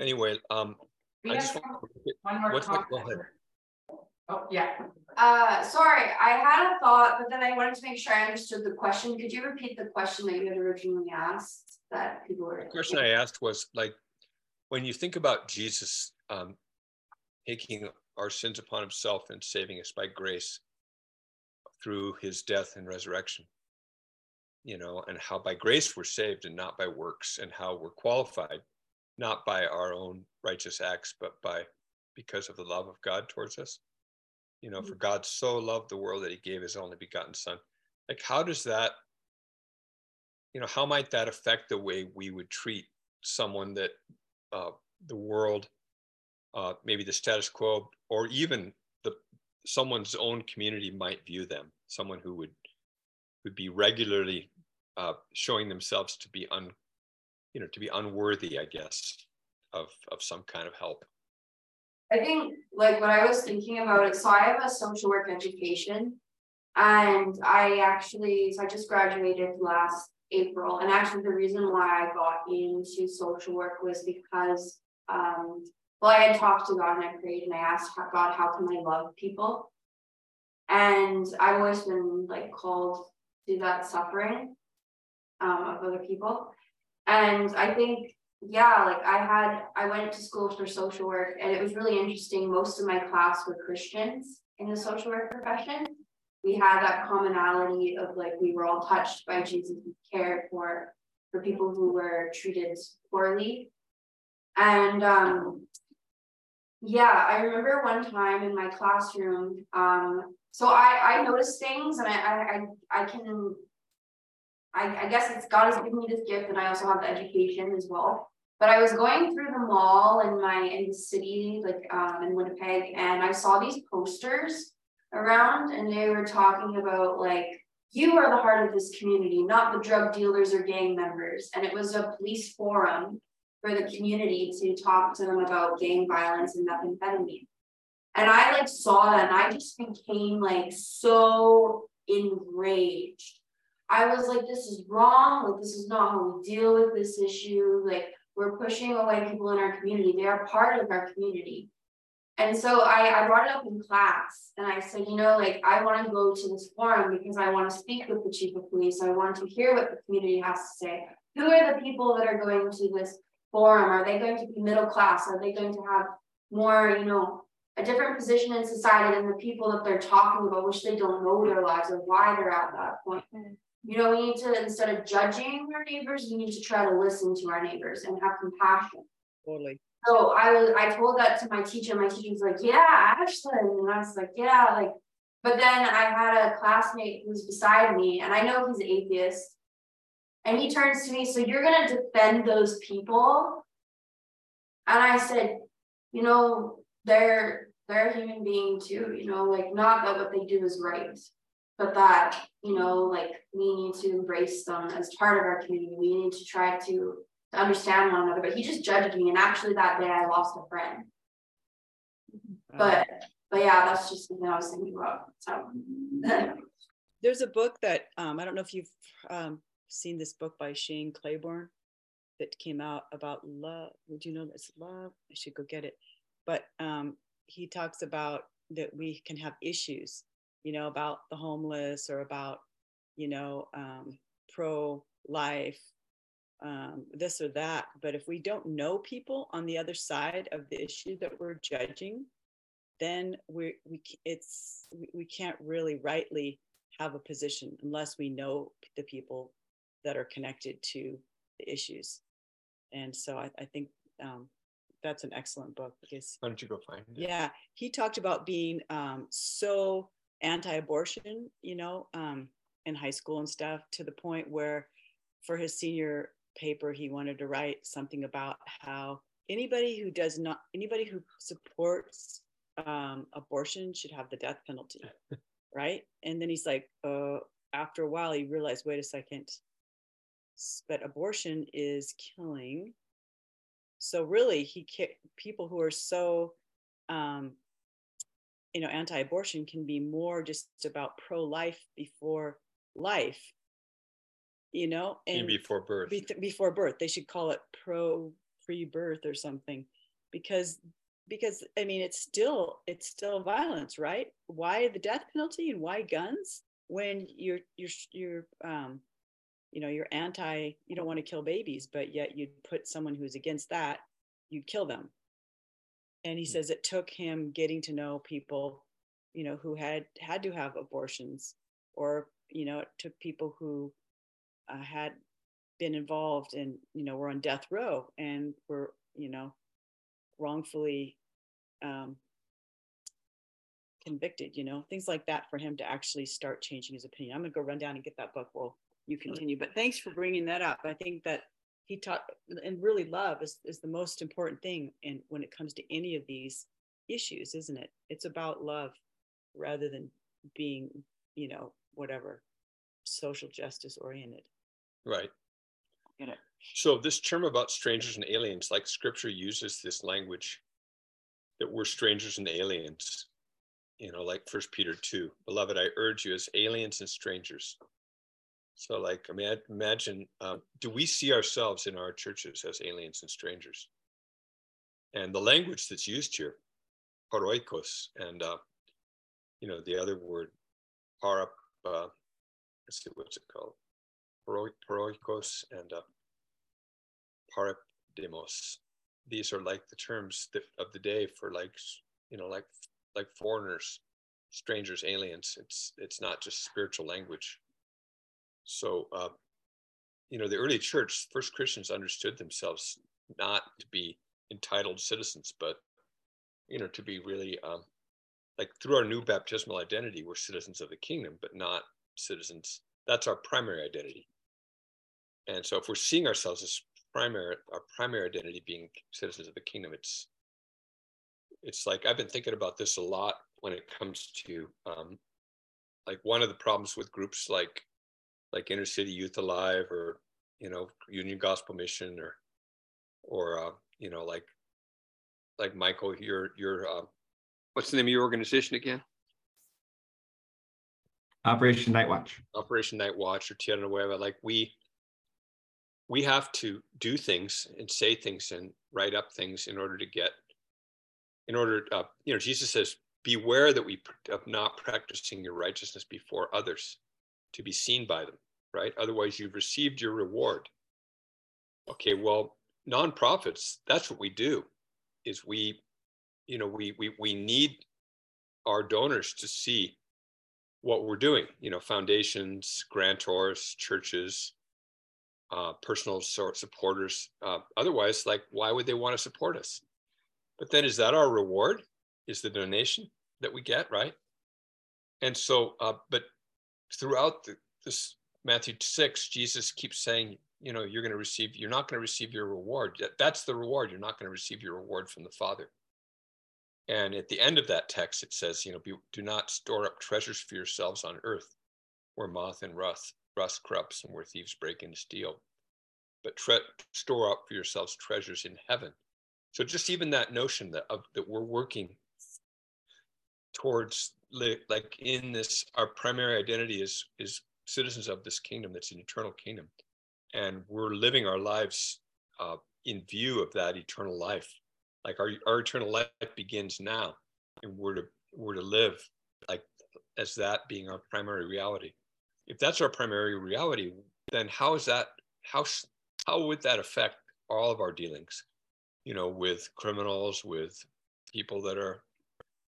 Anyway um We I just one want one more what's that- go comment. Oh, yeah, Uh, sorry, I had a thought, but then I wanted to make sure I understood the question. Could you repeat the question that you had originally asked that people were? the question i asked was like when you think about jesus um taking our sins upon himself and saving us by grace through his death and resurrection you know and how by grace we're saved and not by works and how we're qualified not by our own righteous acts but by because of the love of god towards us you know for god so loved the world that he gave his only begotten son. Like how does that you know how might that affect the way we would treat someone that uh, the world uh, maybe the status quo or even the someone's own community might view them? Someone who would would be regularly uh, showing themselves to be un you know to be unworthy i guess of of some kind of help I think like what I was thinking about it, so I have a social work education. And I actually, so I just graduated last April, and actually the reason why I got into social work was because. Um, well, I had talked to God and I prayed and I asked God, how can I love people? And I've always been like called to that suffering um, of other people. And I think yeah, like I had, I went to school for social work and it was really interesting. Most of my class were Christians in the social work profession. We had that commonality of like we were all touched by Jesus, we cared for for people who were treated poorly. And um yeah, I remember one time in my classroom, um, so I I noticed things and I I I, I can I, I guess it's God has given me this gift and I also have the education as well. But I was going through the mall in my in the city, like um in Winnipeg, and I saw these posters around and they were talking about like you are the heart of this community, not the drug dealers or gang members. And it was a police forum for the community to talk to them about gang violence and methamphetamine. And I like saw that and I just became like so enraged. I was like, this is wrong. Like, this is not how we deal with this issue. Like, we're pushing away people in our community. They are part of our community. And so I, I brought it up in class and I said, you know, like I want to go to this forum because I want to speak with the chief of police. I want to hear what the community has to say. Who are the people that are going to this forum? Are they going to be middle class? Are they going to have more, you know, a different position in society than the people that they're talking about, which they don't know their lives or why they're at that point. Mm-hmm. You know, we need to, instead of judging our neighbors, we need to try to listen to our neighbors and have compassion. Totally. So I was, I told that to my teacher. My teacher was like, "Yeah, Ashlyn," and I was like, "Yeah," like. But then I had a classmate who's beside me, and I know he's atheist. And he turns to me, "So you're gonna defend those people?" And I said, "You know, they're they're a human being too. You know, like not that what they do is right, but that you know, like we need to embrace them as part of our community. We need to try to to understand one another, but he just judged me. And actually that day I lost a friend. But but yeah, that's just something I was thinking about. So There's a book that um, I don't know if you've um, seen this book by Shane Claiborne that came out about love. Would you know this love? I should go get it. But um, he talks about that we can have issues, you know, about the homeless or about, you know, um, pro life um, this or that. But if we don't know people on the other side of the issue that we're judging, then we we it's we can't really rightly have a position unless we know the people that are connected to the issues. And so I, I think um, that's an excellent book because Why don't you go find it? yeah, he talked about being um, so anti-abortion, you know, um, in high school and stuff, to the point where for his senior paper he wanted to write something about how anybody who does not anybody who supports um, abortion should have the death penalty right? And then he's like uh, after a while he realized wait a second. But abortion is killing. So really he kicked people who are so um, you know anti-abortion can be more just about pro-life before life you know and before birth. be, before birth. They should call it pro pre-birth or something because because i mean it's still it's still violence right? Why the death penalty and why guns when you're you're you're um you know you're anti you don't want to kill babies but yet you'd put someone who's against that you'd kill them and he says it took him getting to know people you know who had had to have abortions or you know it took people who uh, had been involved and you know, were on death row and were, you know, wrongfully um, convicted, you know, things like that for him to actually start changing his opinion. I'm going to go run down and get that book while you continue. But thanks for bringing that up. I think that he taught, and really love is, is the most important thing. And when it comes to any of these issues, isn't it? It's about love rather than being, you know, whatever, social justice oriented. Right. Get it. So this term about strangers and aliens, like scripture uses this language that we're strangers and aliens, you know, like first Peter 2, beloved, I urge you as aliens and strangers. So like, I mean, imagine, uh, do we see ourselves in our churches as aliens and strangers? And the language that's used here, paroikos, and, uh, you know, the other word, para, uh, let's see, what's it called? paroikos and uh, parepidemos. These are like the terms that, of the day for like, you know, like like foreigners, strangers, aliens. It's it's not just spiritual language. So, uh, you know, the early church, first Christians understood themselves not to be entitled citizens, but you know, to be really um, like through our new baptismal identity, we're citizens of the kingdom, but not citizens. That's our primary identity And so if we're seeing ourselves as primary, our primary identity being citizens of the kingdom, it's it's like I've been thinking about this a lot when it comes to um, like one of the problems with groups like like Inner City Youth Alive or you know Union Gospel Mission or or uh, you know like like Michael, your your uh, what's the name of your organization again? Operation Night Watch. Operation Night Watch or Tierra Nueva. Like we we have to do things and say things and write up things in order to get in order uh, you know jesus says beware that we of not practicing your righteousness before others to be seen by them right? Otherwise you've received your reward. Okay well nonprofits that's what we do is we you know we we, we need our donors to see what we're doing you know foundations grantors churches uh, personal sort supporters uh, otherwise like why would they want to support us? But then is that our reward? Is the donation that we get right? And so uh, but throughout the, this matthew 6 jesus keeps saying you know you're going to receive you're not going to receive your reward. That's the reward. You're not going to receive your reward from the father. And at the end of that text it says you know be, do not store up treasures for yourselves on earth where moth and rust rust corrupts and where thieves break and steal but tre- store up for yourselves treasures in heaven. So just even that notion that of, that we're working towards like in this our primary identity is is citizens of this kingdom that's an eternal kingdom. And we're living our lives uh, in view of that eternal life. Like our, our eternal life begins now and we're to we're to live like as that being our primary reality. If that's our primary reality then how is that how how would that affect all of our dealings? You know with criminals with people that are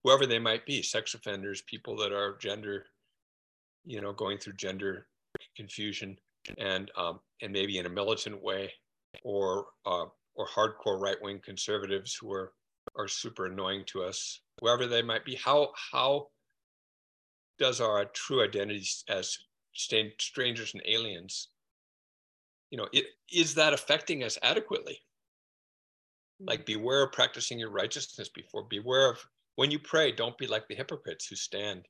whoever they might be sex offenders people that are gender you know going through gender confusion and um, and maybe in a militant way or uh, or hardcore right wing conservatives who are are super annoying to us whoever they might be. How how does our true identity as strangers and aliens you know it, is that affecting us adequately? Like beware of practicing your righteousness before beware of when you pray don't be like the hypocrites who stand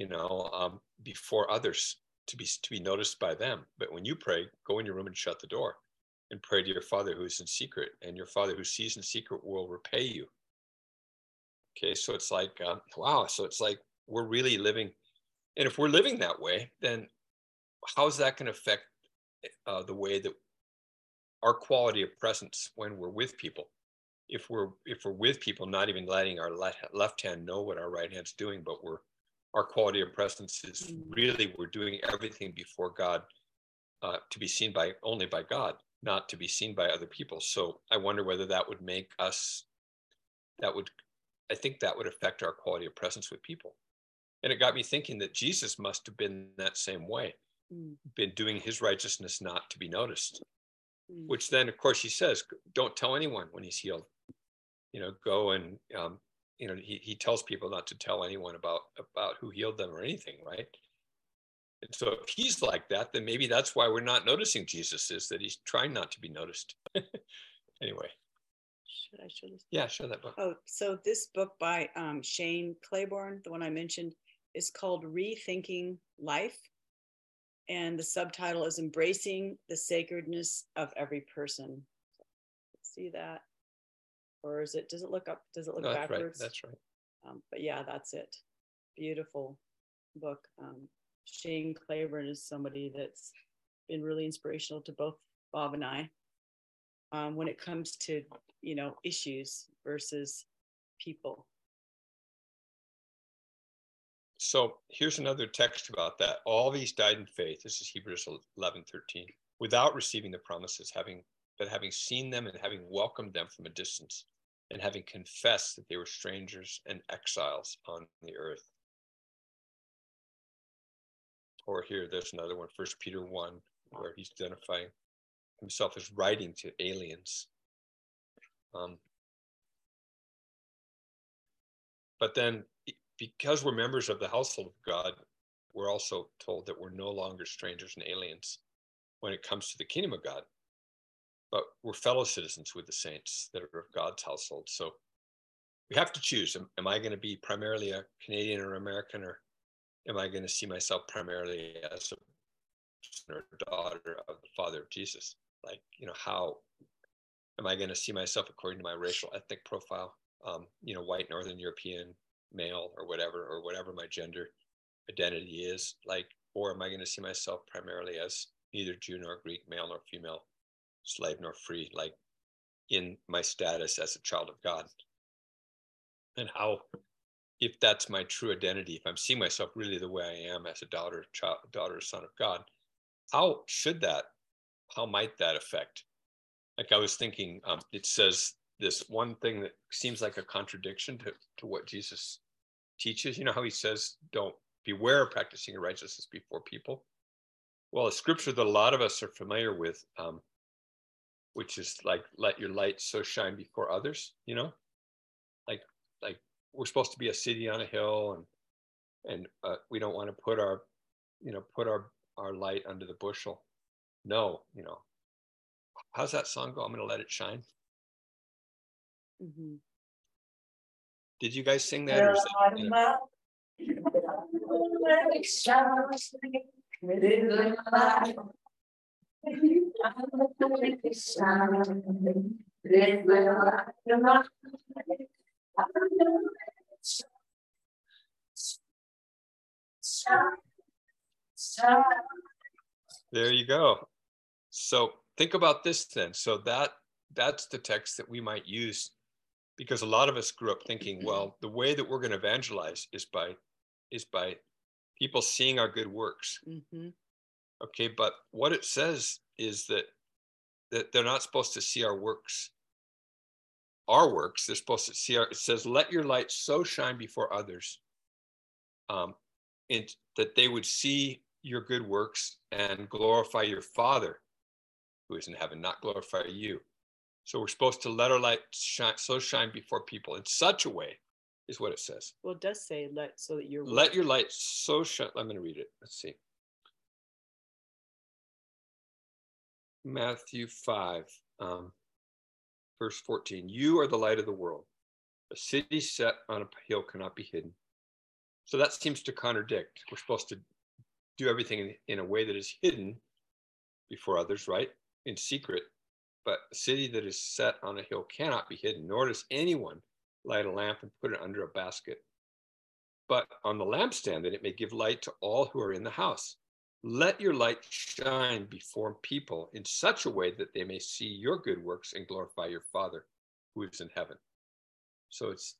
you know um, before others to be to be noticed by them. But when you pray go in your room and shut the door and pray to your father who is in secret and your father who sees in secret will repay you. Okay so it's like um, wow so it's like we're really living and if we're living that way then how's that going to affect uh, the way that our quality of presence when we're with people? If we're if we're with people not even letting our left hand know what our right hand's doing but we're our quality of presence is mm. really we're doing everything before god uh, to be seen by only by god not to be seen by other people so i wonder whether that would make us that would i think that would affect our quality of presence with people and it got me thinking that jesus must have been that same way mm. been doing his righteousness not to be noticed mm. which then of course he says don't tell anyone when he's healed you know go and um, you know he, he tells people not to tell anyone about about who healed them or anything right? And so if he's like that then maybe that's why we're not noticing jesus is that he's trying not to be noticed. Anyway. Should i show this? Yeah show that book. Oh so this book by um, shane claiborne the one i mentioned is called rethinking life. And the subtitle is embracing the sacredness of every person. See that or is it does it look up does it look no, backwards that's right, that's right. Um, but yeah that's it beautiful book um, shane claiborne is somebody that's been really inspirational to both bob and i um, when it comes to you know issues versus people so here's another text about that. All these died in faith. This is Hebrews 11, 13, without receiving the promises, having but having seen them and having welcomed them from a distance, and having confessed that they were strangers and exiles on the earth. Or here, there's another one, First Peter 1, where he's identifying himself as writing to aliens. Um, but then because we're members of the household of God, we're also told that we're no longer strangers and aliens. when it comes to the kingdom of God. But we're fellow citizens with the saints that are of God's household. So we have to choose. Am, am I going to be primarily a Canadian or American, or am I going to see myself primarily as a daughter of the Father of Jesus? Like, you know, how am I going to see myself according to my racial ethnic profile? Um, you know, white Northern European male or whatever, or whatever my gender identity is. Like, or am I going to see myself primarily as neither Jew nor Greek, male nor female, slave nor free, like in my status as a child of God? And how, if that's my true identity, if I'm seeing myself really the way I am as a daughter, child, daughter, son of God, how should that, how might that affect? Like I was thinking, um, it says this one thing that seems like a contradiction to, to what Jesus teaches. You know how he says, don't beware of practicing righteousness before people. Well, a scripture that a lot of us are familiar with, um, which is like, let your light so shine before others, you know, like, like we're supposed to be a city on a hill and, and uh, we don't want to put our, you know, put our, our light under the bushel. No, you know, how's that song go? I'm going to let it shine. Mhm. Did you guys sing that? Or is that you know, there you go. So think about this then. So that that's the text that we might use because a lot of us grew up thinking, well, the way that we're going to evangelize is by is by people seeing our good works. Mhm. Okay, but what it says is that that they're not supposed to see our works. Our works, they're supposed to see our. It says, "Let your light so shine before others, um, and that they would see your good works and glorify your Father, who is in heaven, not glorify you." So we're supposed to let our light shine, so shine before people in such a way, is what it says. Well, it does say let so that your Let your light so shine. I'm going to read it. Let's see. Matthew 5, um, verse 14. You are the light of the world. A city set on a hill cannot be hidden. So that seems to contradict. We're supposed to do everything in, in a way that is hidden before others, right? In secret. But a city that is set on a hill cannot be hidden, nor does anyone light a lamp and put it under a basket, but on the lampstand, that it may give light to all who are in the house. Let your light shine before people in such a way that they may see your good works and glorify your Father who is in heaven. So it's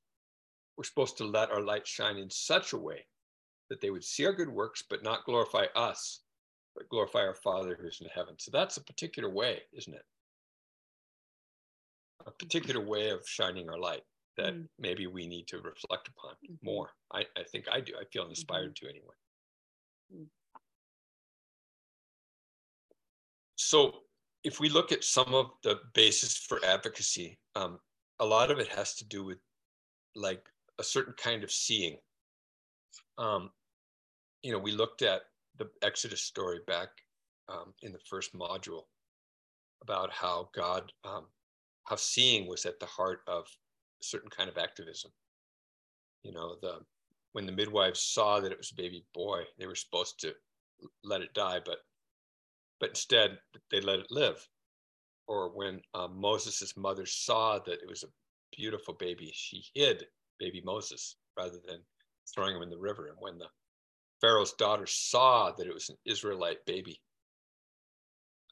we're supposed to let our light shine in such a way that they would see our good works, but not glorify us, but glorify our Father who's in heaven. So that's a particular way, isn't it? A particular way of shining our light that Mm. maybe we need to reflect upon Mhm. more. I, I think I do. I feel inspired to anyway. So if we look at some of the basis for advocacy, um, a lot of it has to do with like a certain kind of seeing. Um, you know, we looked at the Exodus story back um, in the first module about how God, um, how seeing was at the heart of a certain kind of activism. You know, the when the midwives saw that it was a baby boy, they were supposed to let it die, but but instead they let it live. Or when um, Moses' mother saw that it was a beautiful baby, she hid baby Moses rather than throwing him in the river. And when the Pharaoh's daughter saw that it was an Israelite baby,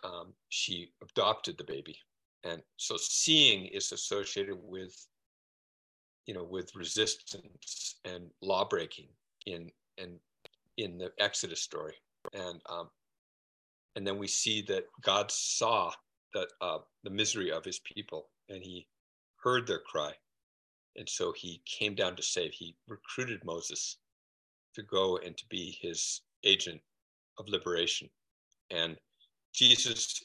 um, she adopted the baby. And so seeing is associated with, you know, with resistance and law breaking in in in the Exodus story. And um, and then we see that God saw that uh, the misery of his people and he heard their cry. And so he came down to save. He recruited Moses to go and to be his agent of liberation. And Jesus,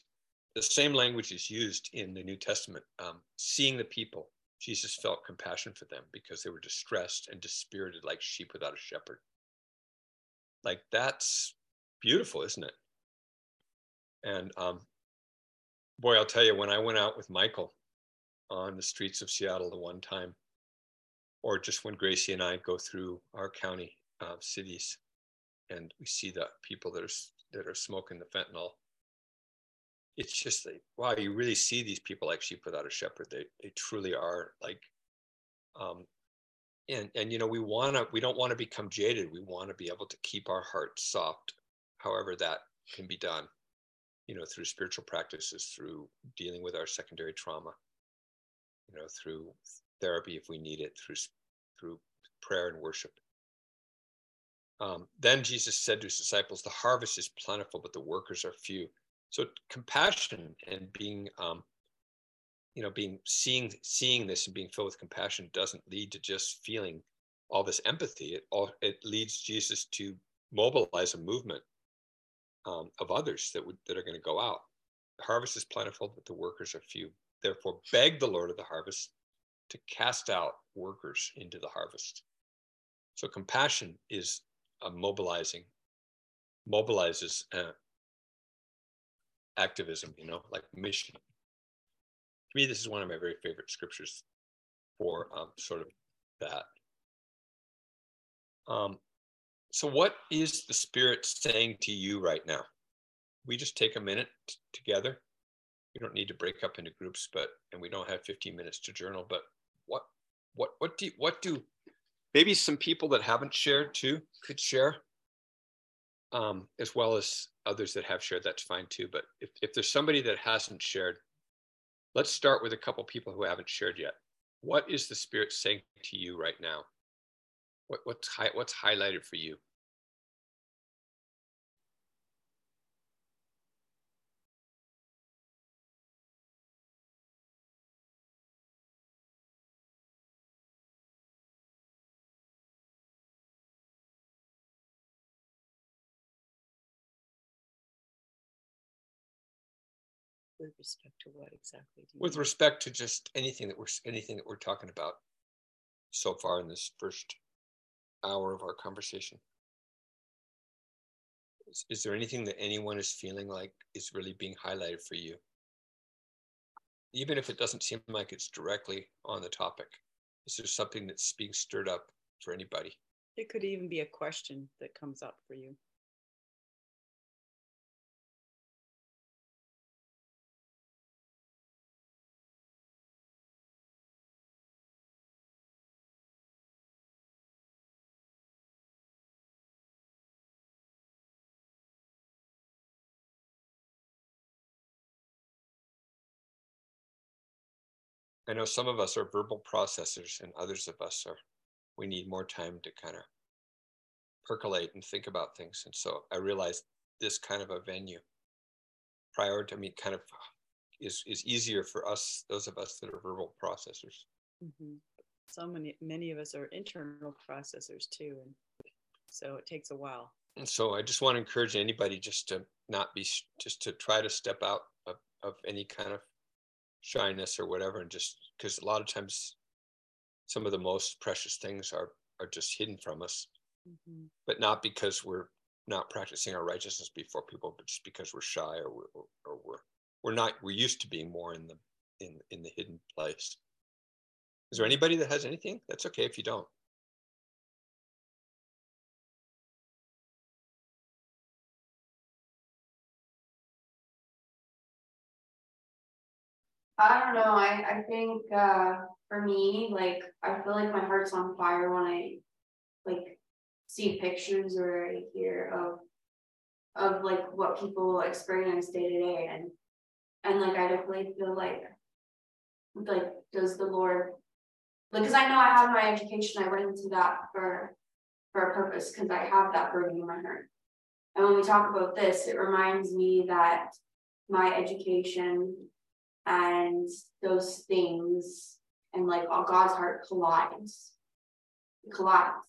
the same language is used in the New Testament, um, seeing the people. Jesus felt compassion for them because they were distressed and dispirited like sheep without a shepherd. Like that's beautiful, isn't it? And um, boy, I'll tell you, when I went out with Michael on the streets of Seattle the one time, or just when Gracie and I go through our county uh, cities, and we see the people that are that are smoking the fentanyl. It's just like wow, you really see these people like sheep without a shepherd. They they truly are like, um, and and you know we want to we don't want to become jaded. We want to be able to keep our hearts soft, however that can be done. You know, through spiritual practices, through dealing with our secondary trauma. You know, through therapy if we need it, through through prayer and worship. Um, then Jesus said to his disciples, The harvest is plentiful, but the workers are few. So compassion and being, um, you know, being seeing seeing this and being filled with compassion doesn't lead to just feeling all this empathy. It all it leads Jesus to mobilize a movement um, of others that would that are going to go out. The harvest is plentiful, but the workers are few. Therefore, beg the Lord of the harvest to cast out workers into the harvest. So compassion is mobilizing, mobilizes uh, activism, you know, like mission. To me, this is one of my very favorite scriptures for um, sort of that. Um, so, what is the Spirit saying to you right now? We just take a minute t- together. We don't need to break up into groups, but and we don't have 15 minutes to journal. But what, what, what do, what do maybe some people that haven't shared too could share um, as well as others that have shared that's fine too but if, if there's somebody that hasn't shared let's start with a couple people who haven't shared yet what is the spirit saying to you right now what, what's, hi- what's highlighted for you With respect to what exactly? do you with mean? respect to just anything that we're anything that we're talking about so far in this first hour of our conversation. Is, is there anything that anyone is feeling like is really being highlighted for you? Even if it doesn't seem like it's directly on the topic is there something that's being stirred up for anybody? It could even be a question that comes up for you. I know some of us are verbal processors and others of us are we need more time to kind of percolate and think about things and so i realized this kind of a venue prior to me kind of is is easier for us those of us that are verbal processors Mhm. So many, many of us are internal processors too, and so it takes a while. and so i just want to encourage anybody just to not be just to try to step out of, of any kind of shyness or whatever and just because a lot of times some of the most precious things are are just hidden from us. Mhm. but not because we're not practicing our righteousness before people but just because we're shy or we're or, or we're we're not we're used to being more in the in in the hidden place. Is there anybody that has anything? That's okay if you don't I don't know, I, I think, uh, for me, like, I feel like my heart's on fire when I, like, see pictures or I hear of, of like what people experience day to day and, and like, I definitely feel like, like, does the Lord, like, cause I know I have my education, I went into that for, for a purpose, cause I have that burden in my heart. And when we talk about this, it reminds me that my education and those things and like all God's heart collides. It collides.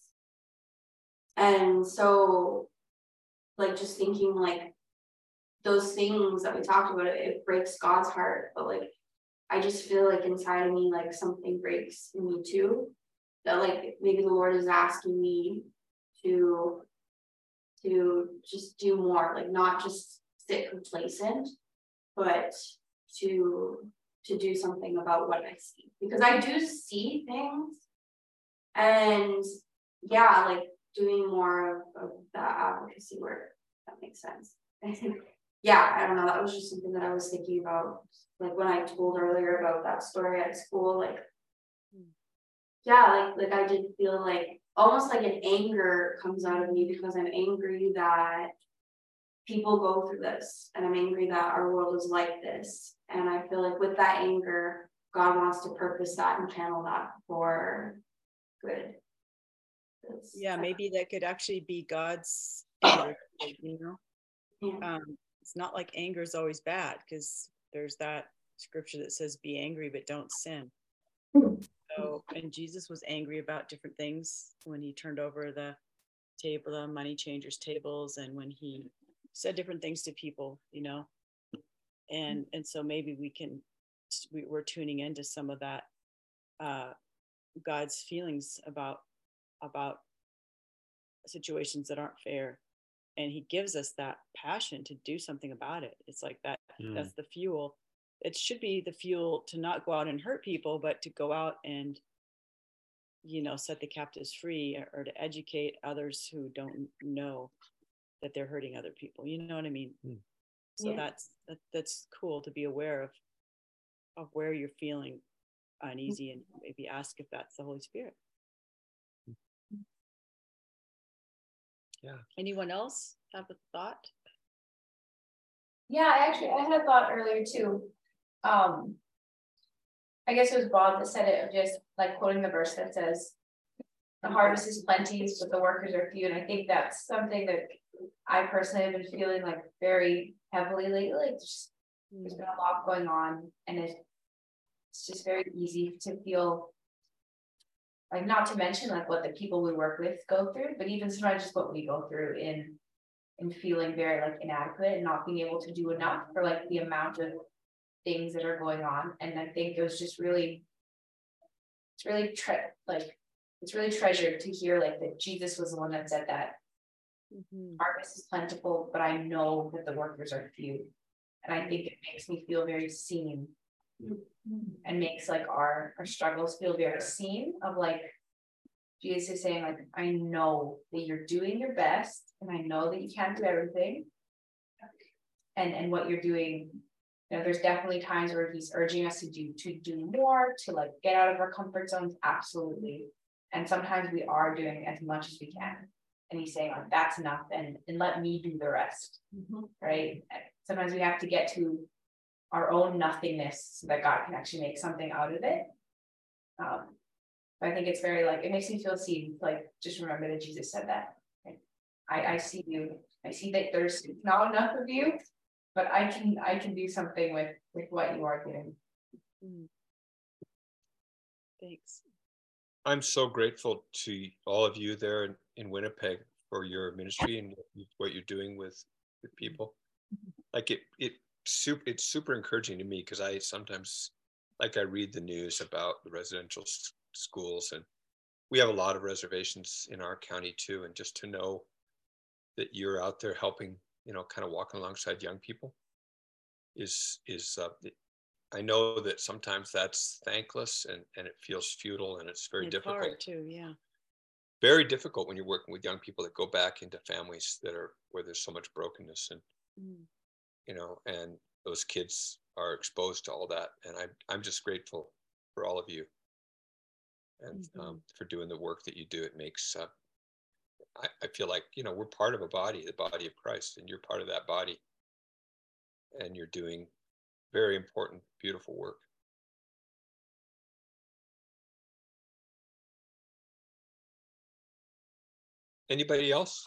And so like just thinking like those things that we talked about, it, it breaks God's heart, but like I just feel like inside of me, like something breaks in me too. That like maybe the Lord is asking me to to just do more, like not just sit complacent, but to to do something about what I see because I do see things and yeah, like doing more of, of that advocacy work. That makes sense. yeah, I don't know. That was just something that I was thinking about. Like when I told earlier about that story at school, like yeah, like like I did feel like almost like an anger comes out of me because I'm angry that people go through this and I'm angry that our world is like this. And I feel like with that anger, God wants to purpose that and channel that for good. Yeah, maybe that could actually be God's anger, you know? Yeah. Um, it's not like anger is always bad because there's that scripture that says be angry but don't sin. So, and Jesus was angry about different things when he turned over the table, the money changers tables, and when he said different things to people, you know. And and so maybe we can we, we're tuning into some of that uh, God's feelings about about situations that aren't fair, and He gives us that passion to do something about it. It's like that. Mm. That's the fuel. It should be the fuel to not go out and hurt people, but to go out and you know set the captives free or, or to educate others who don't know that they're hurting other people you know what i mean Mm. so Yeah. that's that, that's cool to be aware of of where you're feeling uneasy and maybe ask if that's the holy spirit Yeah. anyone else have a thought Yeah, actually, I had a thought earlier too. Um. I guess it was Bob that said it, of just like quoting the verse that says. The harvest is plenty, but the workers are few, and I think that's something that I personally have been feeling like very heavily lately, just. There's hmm. been a lot going on and it. It's just very easy to feel. Like not to mention like what the people we work with go through, but even sometimes just what we go through in in feeling very like inadequate and not being able to do enough for like the amount of things that are going on. And I think it was just really, it's really tre- like, it's really treasured to hear like that Jesus was the one that said that Mhm. harvest is plentiful, but I know that the workers are few. And I think it makes me feel very seen and makes like our, our struggles feel very seen of like, Jesus is saying like, I know that you're doing your best and I know that you can't do everything. And, and what you're doing, you know, there's definitely times where he's urging us to do, to do more, to like get out of our comfort zones, absolutely. And sometimes we are doing as much as we can. And he's saying like, that's enough and, and let me do the rest, right? Sometimes we have to get to our own nothingness so that God can actually make something out of it. Um, but I think it's very like, it makes me feel seen, like, just remember that Jesus said that. Like, I, I see you, I see that there's not enough of you, but I can, I can do something with, with what you are doing. Mm. thanks I'm so grateful to all of you there in, in Winnipeg for your ministry and what you- what you're doing with with people. Like it, it super, it's super encouraging to me because I sometimes, like I read the news about the residential s- schools and we have a lot of reservations in our county too. And just to know that you're out there helping, you know, kind of walking alongside young people is is uh, it- I know that sometimes that's thankless and, and it feels futile and it's very it's difficult hard too yeah very difficult when you're working with young people that go back into families that are where there's so much brokenness and Mm. you know and those kids are exposed to all that. And i'm, I'm just grateful for all of you. And um, for doing the work that you do it makes uh, I, I feel like you know we're part of a body the body of christ and you're part of that body. And you're doing very important beautiful work anybody else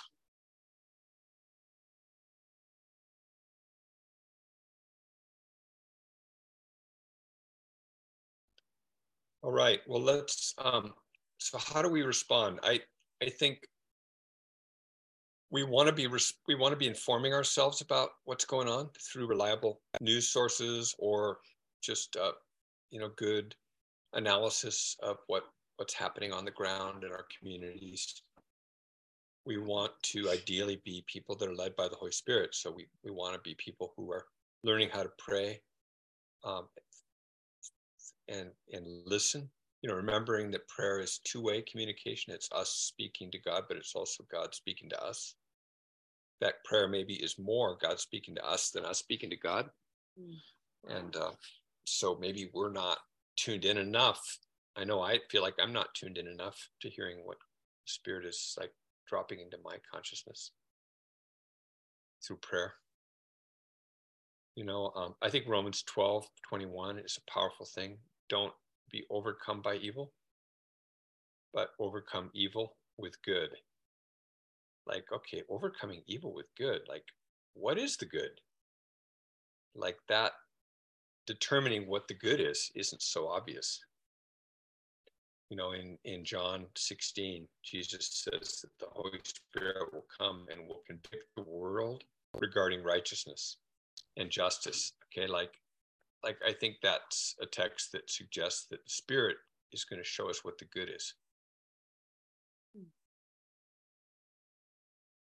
All right, well, let's, um, so how do we respond? I, I think we want to be, we want to be informing ourselves about what's going on through reliable news sources or just, uh, you know, good analysis of what, what's happening on the ground in our communities. We want to ideally be people that are led by the Holy Spirit. So we, we want to be people who are learning how to pray um, and, and listen. You know, remembering that prayer is two-way communication. It's us speaking to God, but it's also God speaking to us. That prayer maybe is more God speaking to us than us speaking to God. Mm. And uh, so maybe we're not tuned in enough. I know I feel like I'm not tuned in enough to hearing what Spirit is like dropping into my consciousness through prayer. You know, um, I think Romans 12, 21 is a powerful thing. Don't be overcome by evil, but overcome evil with good. Like, okay, overcoming evil with good. Like, what is the good? Like that determining what the good is isn't so obvious you know, in, in John 16, Jesus says that the Holy Spirit will come and will convict the world regarding righteousness and justice. Okay, like like I think that's a text that suggests that the Spirit is going to show us what the good is.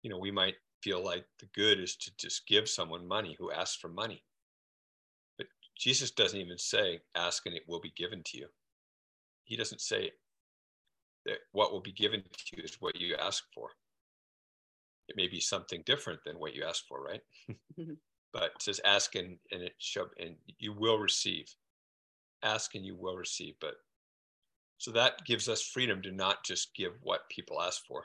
You know, we might feel like the good is to just give someone money who asks for money. But Jesus doesn't even say, ask and it will be given to you he doesn't say that what will be given to you is what you ask for. It may be something different than what you ask for, right? Mm-hmm. but it says ask and, and it shall and you will receive. Ask and you will receive. But so that gives us freedom to not just give what people ask for.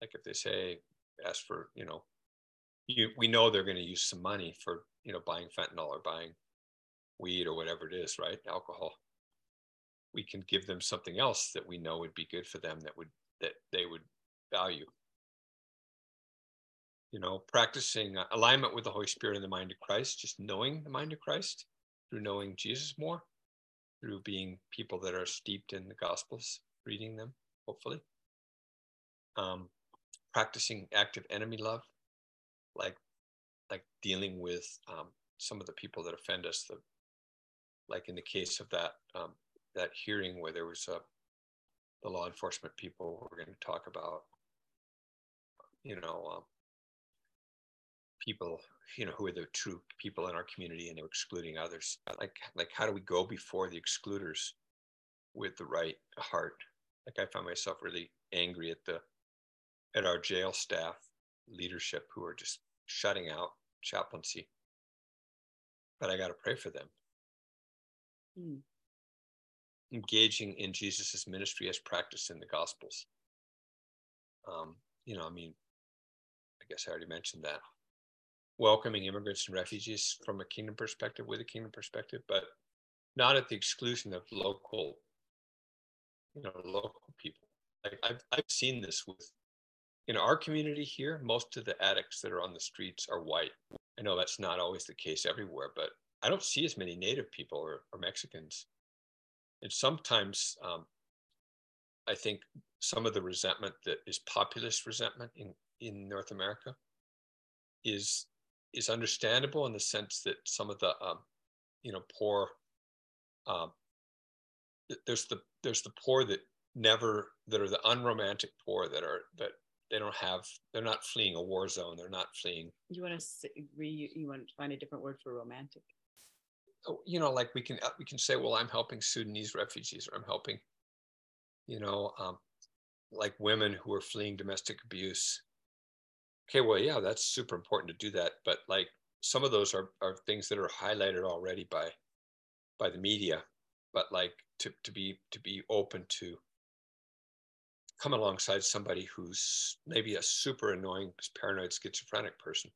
Like if they say ask for, you know, you we know they're going to use some money for, you know, buying fentanyl or buying weed or whatever it is, right? Alcohol we can give them something else that we know would be good for them that would that they would value. You know practicing uh, alignment with the holy spirit and the mind of christ just knowing the mind of christ through knowing jesus more through being people that are steeped in the gospels reading them hopefully. Um, practicing active enemy love like like dealing with um, some of the people that offend us the like in the case of that um, that hearing where there was a, the law enforcement people were going to talk about, you know, um, people, you know, who are the true people in our community and they're excluding others. Like, like how do we go before the excluders with the right heart? Like I find myself really angry at the, at our jail staff leadership who are just shutting out chaplaincy. But I got to pray for them. Mm engaging in Jesus's ministry as practiced in the Gospels. Um, you know, I mean, I guess I already mentioned that. Welcoming immigrants and refugees from a kingdom perspective with a kingdom perspective, but not at the exclusion of local, you know, local people. Like I've I've seen this with in our community here, most of the addicts that are on the streets are white. I know that's not always the case everywhere, but I don't see as many native people or, or Mexicans and sometimes um, I think some of the resentment that is populist resentment in, in North America is is understandable in the sense that some of the um, you know poor um, there's the there's the poor that never that are the unromantic poor that are that they don't have they're not fleeing a war zone. They're not fleeing you want to re you want to find a different word for romantic you know, like we can uh, we can say, well, I'm helping Sudanese refugees, or I'm helping, you know, um, like women who are fleeing domestic abuse. Okay, well, yeah, that's super important to do that, but like some of those are are things that are highlighted already by by the media, but like to to be to be open to come alongside somebody who's maybe a super annoying paranoid schizophrenic person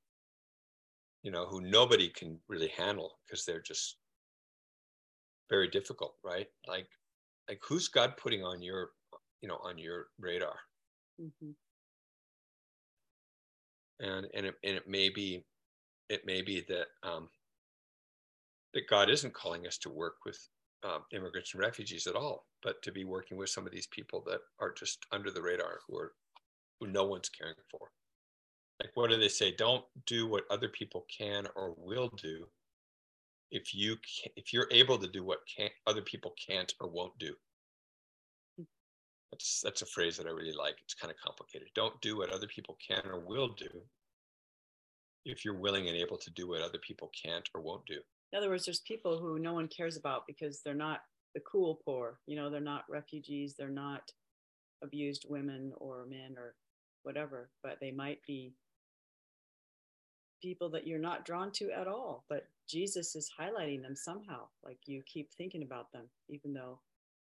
you know, who nobody can really handle because they're just very difficult, right? Like, like who's God putting on your, you know, on your radar? Mm-hmm. And and it and it may be, it may be that um, that God isn't calling us to work with um, immigrants and refugees at all, but to be working with some of these people that are just under the radar, who are who no one's caring for like what do they say don't do what other people can or will do if you can, if you're able to do what can other people can't or won't do That's that's a phrase that I really like. It's kind of complicated. Don't do what other people can or will do if you're willing and able to do what other people can't or won't do. In other words, there's people who no one cares about because they're not the cool poor. You know, they're not refugees. They're not abused women or men or whatever, but they might be people that you're not drawn to at all. But Jesus is highlighting them somehow. Like you keep thinking about them, even though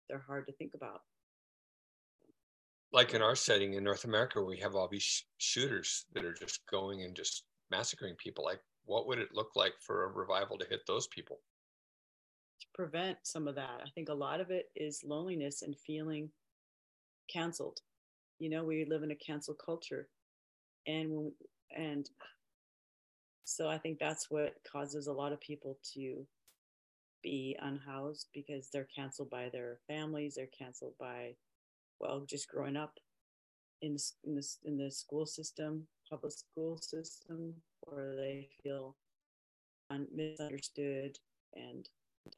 they're hard to think about. Like in our setting in North America, we have all these sh- shooters that are just going and just massacring people. Like, what would it look like for a revival to hit those people? To prevent some of that, I think a lot of it is loneliness and feeling canceled. You know, we live in a cancel culture, and when, and so I think that's what causes a lot of people to be unhoused because they're canceled by their families, they're canceled by, well, just growing up in this in this in the school system, public school system, or they feel un- misunderstood, and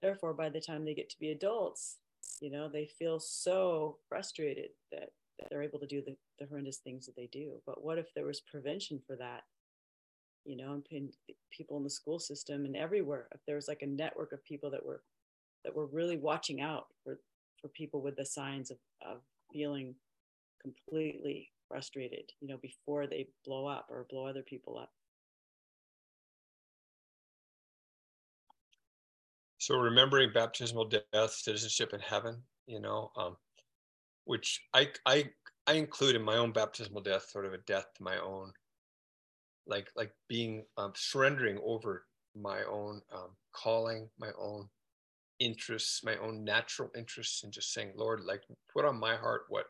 therefore, by the time they get to be adults, you know, they feel so frustrated that, that they're able to do the, the horrendous things that they do. But what if there was prevention for that? You know, and people in the school system and everywhere. If there was like a network of people that were that were really watching out for for people with the signs of, of feeling completely frustrated, you know, before they blow up or blow other people up. So remembering baptismal death, citizenship in heaven, you know, um, which I I I include in my own baptismal death, sort of a death to my own like like being um, surrendering over my own um, calling, my own interests, my own natural interests, and just saying, Lord, like put on my heart what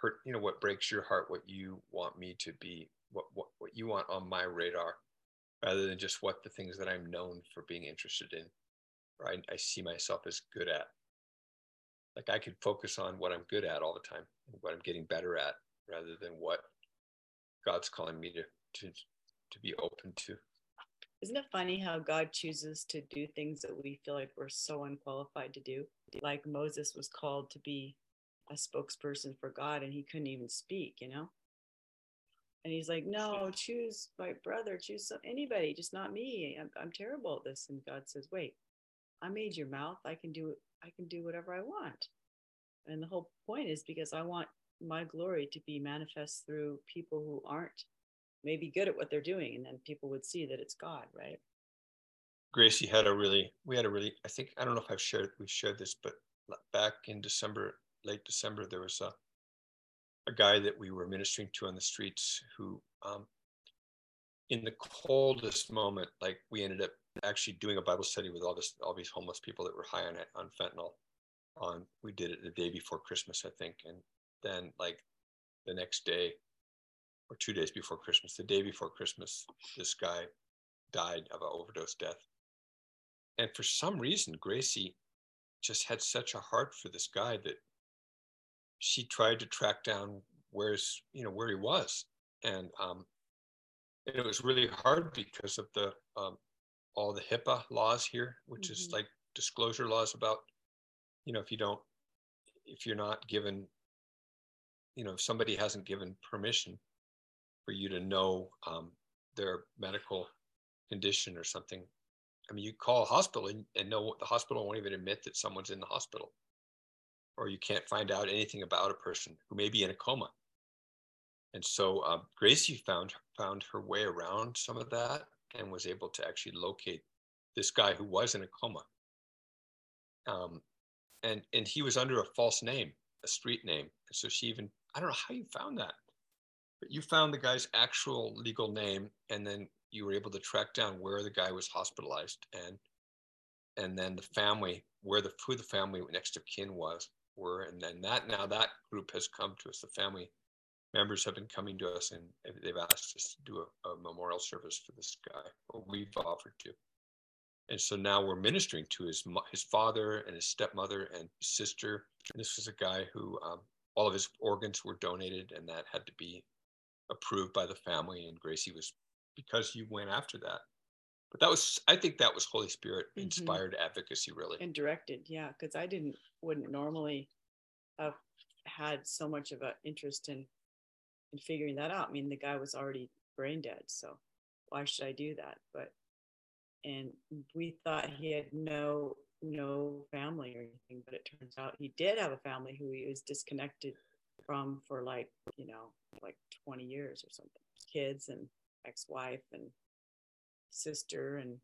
hurt, you know, what breaks your heart, what you want me to be, what what what you want on my radar, rather than just what the things that I'm known for being interested in, or I, I see myself as good at. Like I could focus on what I'm good at all the time, what I'm getting better at, rather than what God's calling me to to to be open to. Isn't it funny how God chooses to do things that we feel like we're so unqualified to do? Like Moses was called to be a spokesperson for God and he couldn't even speak, you know? And he's like, no, choose my brother, choose some, anybody, just not me. I'm, I'm terrible at this. And God says, wait, I made your mouth. I can do I can do whatever I want. And the whole point is because I want my glory to be manifest through people who aren't maybe good at what they're doing and then people would see that it's god right? Gracie had a really we had a really i think i don't know if i've shared we shared this but back in december late december there was a a guy that we were ministering to on the streets who um, in the coldest moment like we ended up actually doing a bible study with all this all these homeless people that were high on on fentanyl on we did it the day before christmas i think and then like the next day or two days before Christmas, the day before Christmas, this guy died of an overdose death. And for some reason, Gracie just had such a heart for this guy that she tried to track down where's you know where he was, and um, and it was really hard because of the um, all the HIPAA laws here, which mm-hmm. is like disclosure laws about you know if you don't if you're not given you know if somebody hasn't given permission for you to know um, their medical condition or something. I mean, you call a hospital and, and know the hospital won't even admit that someone's in the hospital, or you can't find out anything about a person who may be in a coma. And so um, Gracie found found her way around some of that and was able to actually locate this guy who was in a coma. Um, and and he was under a false name, a street name. And so she even I don't know how you found that but you found the guy's actual legal name and then you were able to track down where the guy was hospitalized and and then the family where the who the family next of kin was were and then that now that group has come to us. The family members have been coming to us and they've asked us to do a, a memorial service for this guy or we've offered to. And so now we're ministering to his his father and his stepmother and sister. And this was a guy who um, all of his organs were donated and that had to be approved by the family and Gracie was because you went after that. But that was I think that was Holy Spirit mm-hmm. inspired mm-hmm. advocacy really. And directed, yeah, because I didn't wouldn't normally have had so much of an interest in in figuring that out. I mean, the guy was already brain dead, so why should I do that? But and we thought he had no no family or anything, but it turns out he did have a family who he was disconnected from for like you know like 20 years or something. Kids and ex-wife and sister and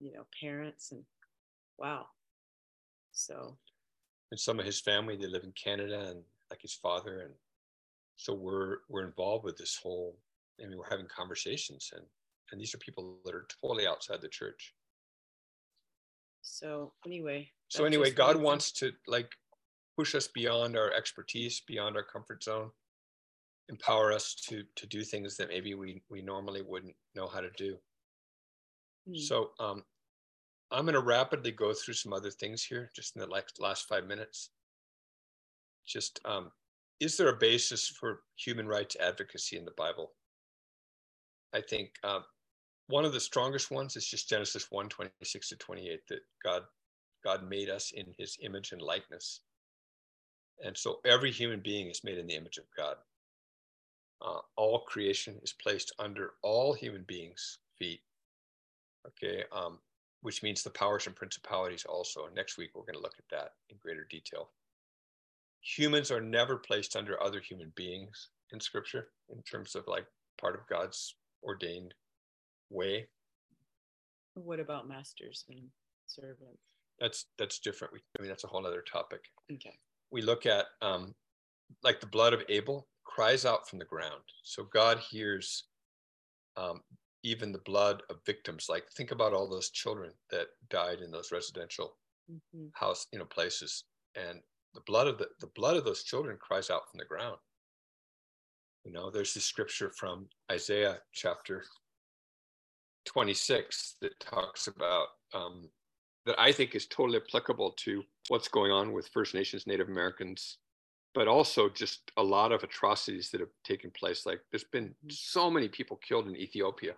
you know parents and wow. So. And some of his family they live in canada and like his father and so we're we're involved with this whole i mean we're having conversations and and these are people that are totally outside the church. So anyway so anyway god wants to like push us beyond our expertise beyond our comfort zone empower us to to do things that maybe we we normally wouldn't know how to do. Hmm. so um i'm going to rapidly go through some other things here just in the last last five minutes. Just um is there a basis for human rights advocacy in the bible? I think um, one of the strongest ones is just genesis 1 26 to 28 that god god made us in his image and likeness and so every human being is made in the image of god uh, all creation is placed under all human beings' feet. Okay, um, which means the powers and principalities also. Next week, we're going to look at that in greater detail. Humans are never placed under other human beings in scripture in terms of like part of God's ordained way. What about masters and servants? That's that's different. We, I mean, that's a whole other topic. Okay. We look at um, like the blood of Abel cries out from the ground. So God hears um, even the blood of victims. Like think about all those children that died in those residential mm-hmm. house, you know, places, and the blood of the, the blood of those children cries out from the ground. You know, there's this scripture from Isaiah chapter 26 that talks about um, that I think is totally applicable to what's going on with First Nations, Native Americans, but also just a lot of atrocities that have taken place. Like there's been so many people killed in Ethiopia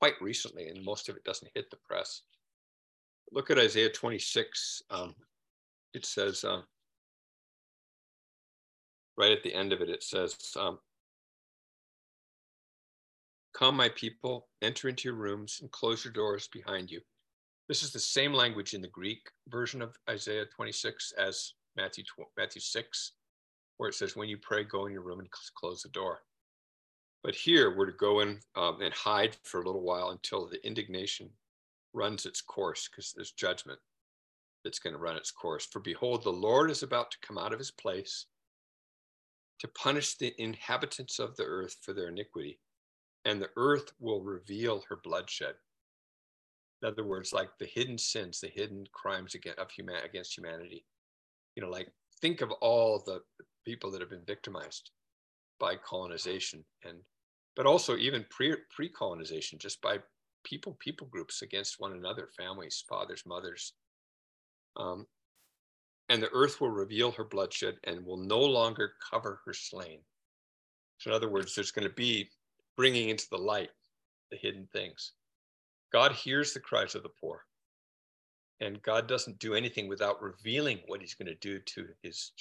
quite recently, and most of it doesn't hit the press. Look at Isaiah 26. Um, it says, uh, right at the end of it, it says, um, Come, my people, enter into your rooms and close your doors behind you. This is the same language in the Greek version of Isaiah 26 as Matthew, Matthew 6, where it says, when you pray, go in your room and close the door. But here we're to go in um, and hide for a little while until the indignation runs its course, because there's judgment that's going to run its course. For behold, the Lord is about to come out of his place to punish the inhabitants of the earth for their iniquity, and the earth will reveal her bloodshed. In other words, like the hidden sins, the hidden crimes against, of human, against humanity. You know, like think of all the people that have been victimized by colonization and but also even pre pre-colonization just by people people groups against one another families fathers mothers. Um, and the earth will reveal her bloodshed and will no longer cover her slain. So in other words there's going to be bringing into the light the hidden things god hears the cries of the poor and God doesn't do anything without revealing what he's going to do to his,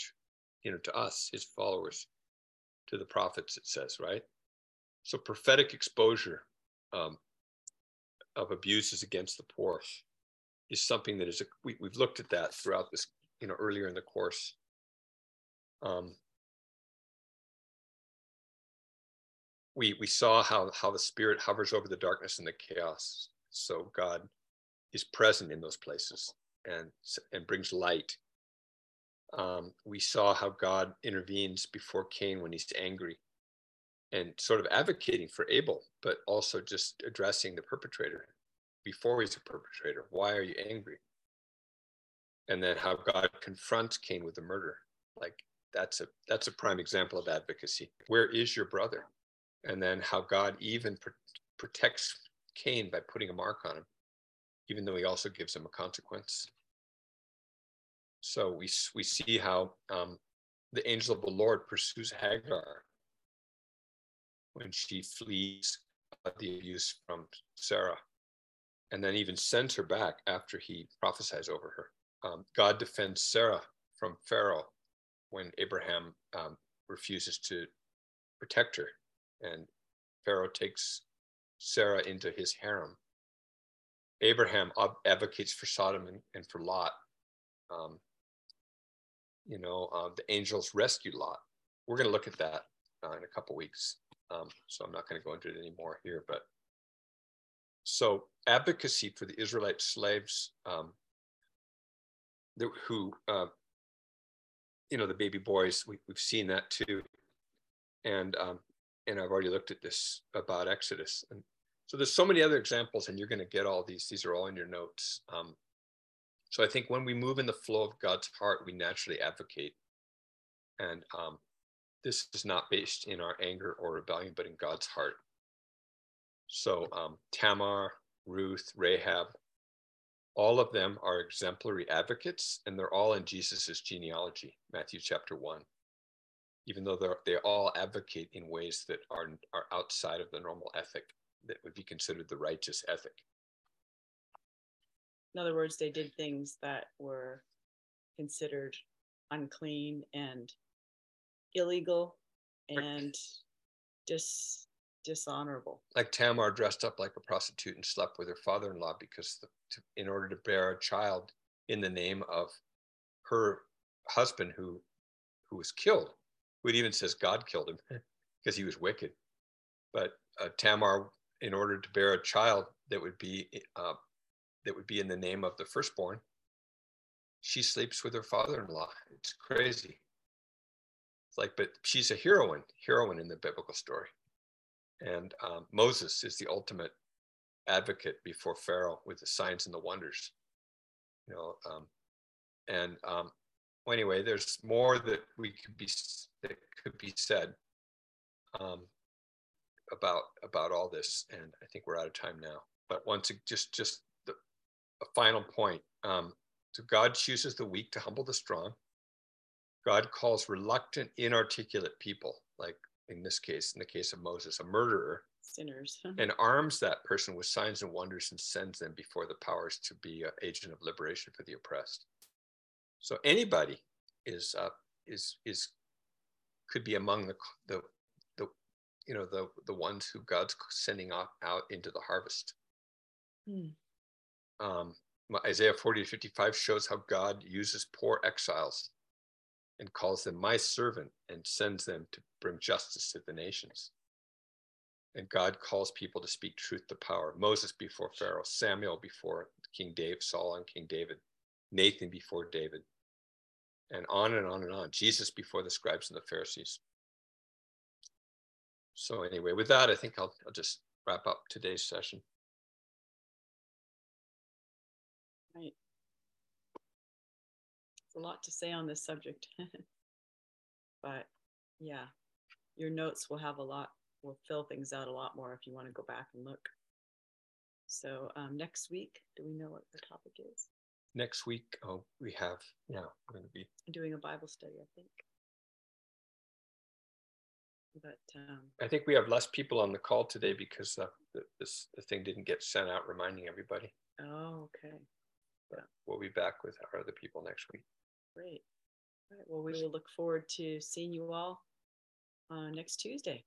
you know, to us, his followers, to the prophets, it says, right? So prophetic exposure um, of abuses against the poor is something that is, a, we, we've looked at that throughout this, you know, earlier in the course. Um, we, we saw how, how the spirit hovers over the darkness and the chaos. So God is present in those places and, and brings light. Um, we saw how God intervenes before Cain when he's angry and sort of advocating for Abel, but also just addressing the perpetrator before he's a perpetrator. Why are you angry? And then how God confronts Cain with the murder. Like that's a that's a prime example of advocacy. Where is your brother? And then how God even pr- protects Cain by putting a mark on him even though he also gives him a consequence. So we, we see how um, the angel of the Lord pursues Hagar when she flees the abuse from Sarah and then even sends her back after he prophesies over her. Um, God defends Sarah from Pharaoh when Abraham um, refuses to protect her, and Pharaoh takes Sarah into his harem. Abraham advocates for Sodom and, and for Lot. Um, you know, uh, the angels rescue Lot. We're going to look at that uh, in a couple weeks. Um, so I'm not going to go into it anymore here. But so advocacy for the Israelite slaves um, the, who, uh, you know, the baby boys, we, have seen that too. And um, and I've already looked at this about Exodus. And so there's so many other examples, and you're going to get all these. These are all in your notes. Um, so I think when we move in the flow of God's heart, we naturally advocate. And um, this is not based in our anger or rebellion, but in God's heart. So um, Tamar, Ruth, Rahab, all of them are exemplary advocates, and they're all in Jesus's genealogy, Matthew chapter one. Even though they're, they all advocate in ways that are, are outside of the normal ethic that would be considered the righteous ethic. In other words, they did things that were considered unclean and illegal and dis dishonorable. Like Tamar dressed up like a prostitute and slept with her father-in-law because the, to, in order to bear a child in the name of her husband who who was killed, it even says God killed him because he was wicked. But uh, Tamar, in order to bear a child that would be uh, that would be in the name of the firstborn, she sleeps with her father-in-law. It's crazy. It's like, but she's a heroine, heroine in the biblical story. And um, Moses is the ultimate advocate before Pharaoh with the signs and the wonders. You know, um, and um, well, anyway, there's more that we could be that could be said um, about about all this, and I think we're out of time now. But once just just the a final point. Um, so God chooses the weak to humble the strong. God calls reluctant, inarticulate people, like in this case, in the case of Moses, a murderer, sinners, and arms that person with signs and wonders and sends them before the powers to be an agent of liberation for the oppressed. So anybody is uh, is is could be among the the the you know the the ones who God's sending out, out into the harvest. Hmm. Um, Isaiah 40 to 55 shows how God uses poor exiles and calls them my servant and sends them to bring justice to the nations. And God calls people to speak truth to power. Moses before Pharaoh, Samuel before King David, Saul and King David, Nathan before David, and on and on and on. Jesus before the scribes and the Pharisees. So anyway, with that, I think I'll, I'll just wrap up today's session. Right It's a lot to say on this subject. but yeah, your notes will have a lot, will fill things out a lot more if you want to go back and look. So um, next week, do we know what the topic is? Next week, oh, we have, yeah, we're going to be doing a Bible study, I think. But um, I think we have less people on the call today because uh, the, this the thing didn't get sent out reminding everybody. Oh, okay. But we'll be back with our other people next week. Great. All right. Well, we will look forward to seeing you all uh, next Tuesday.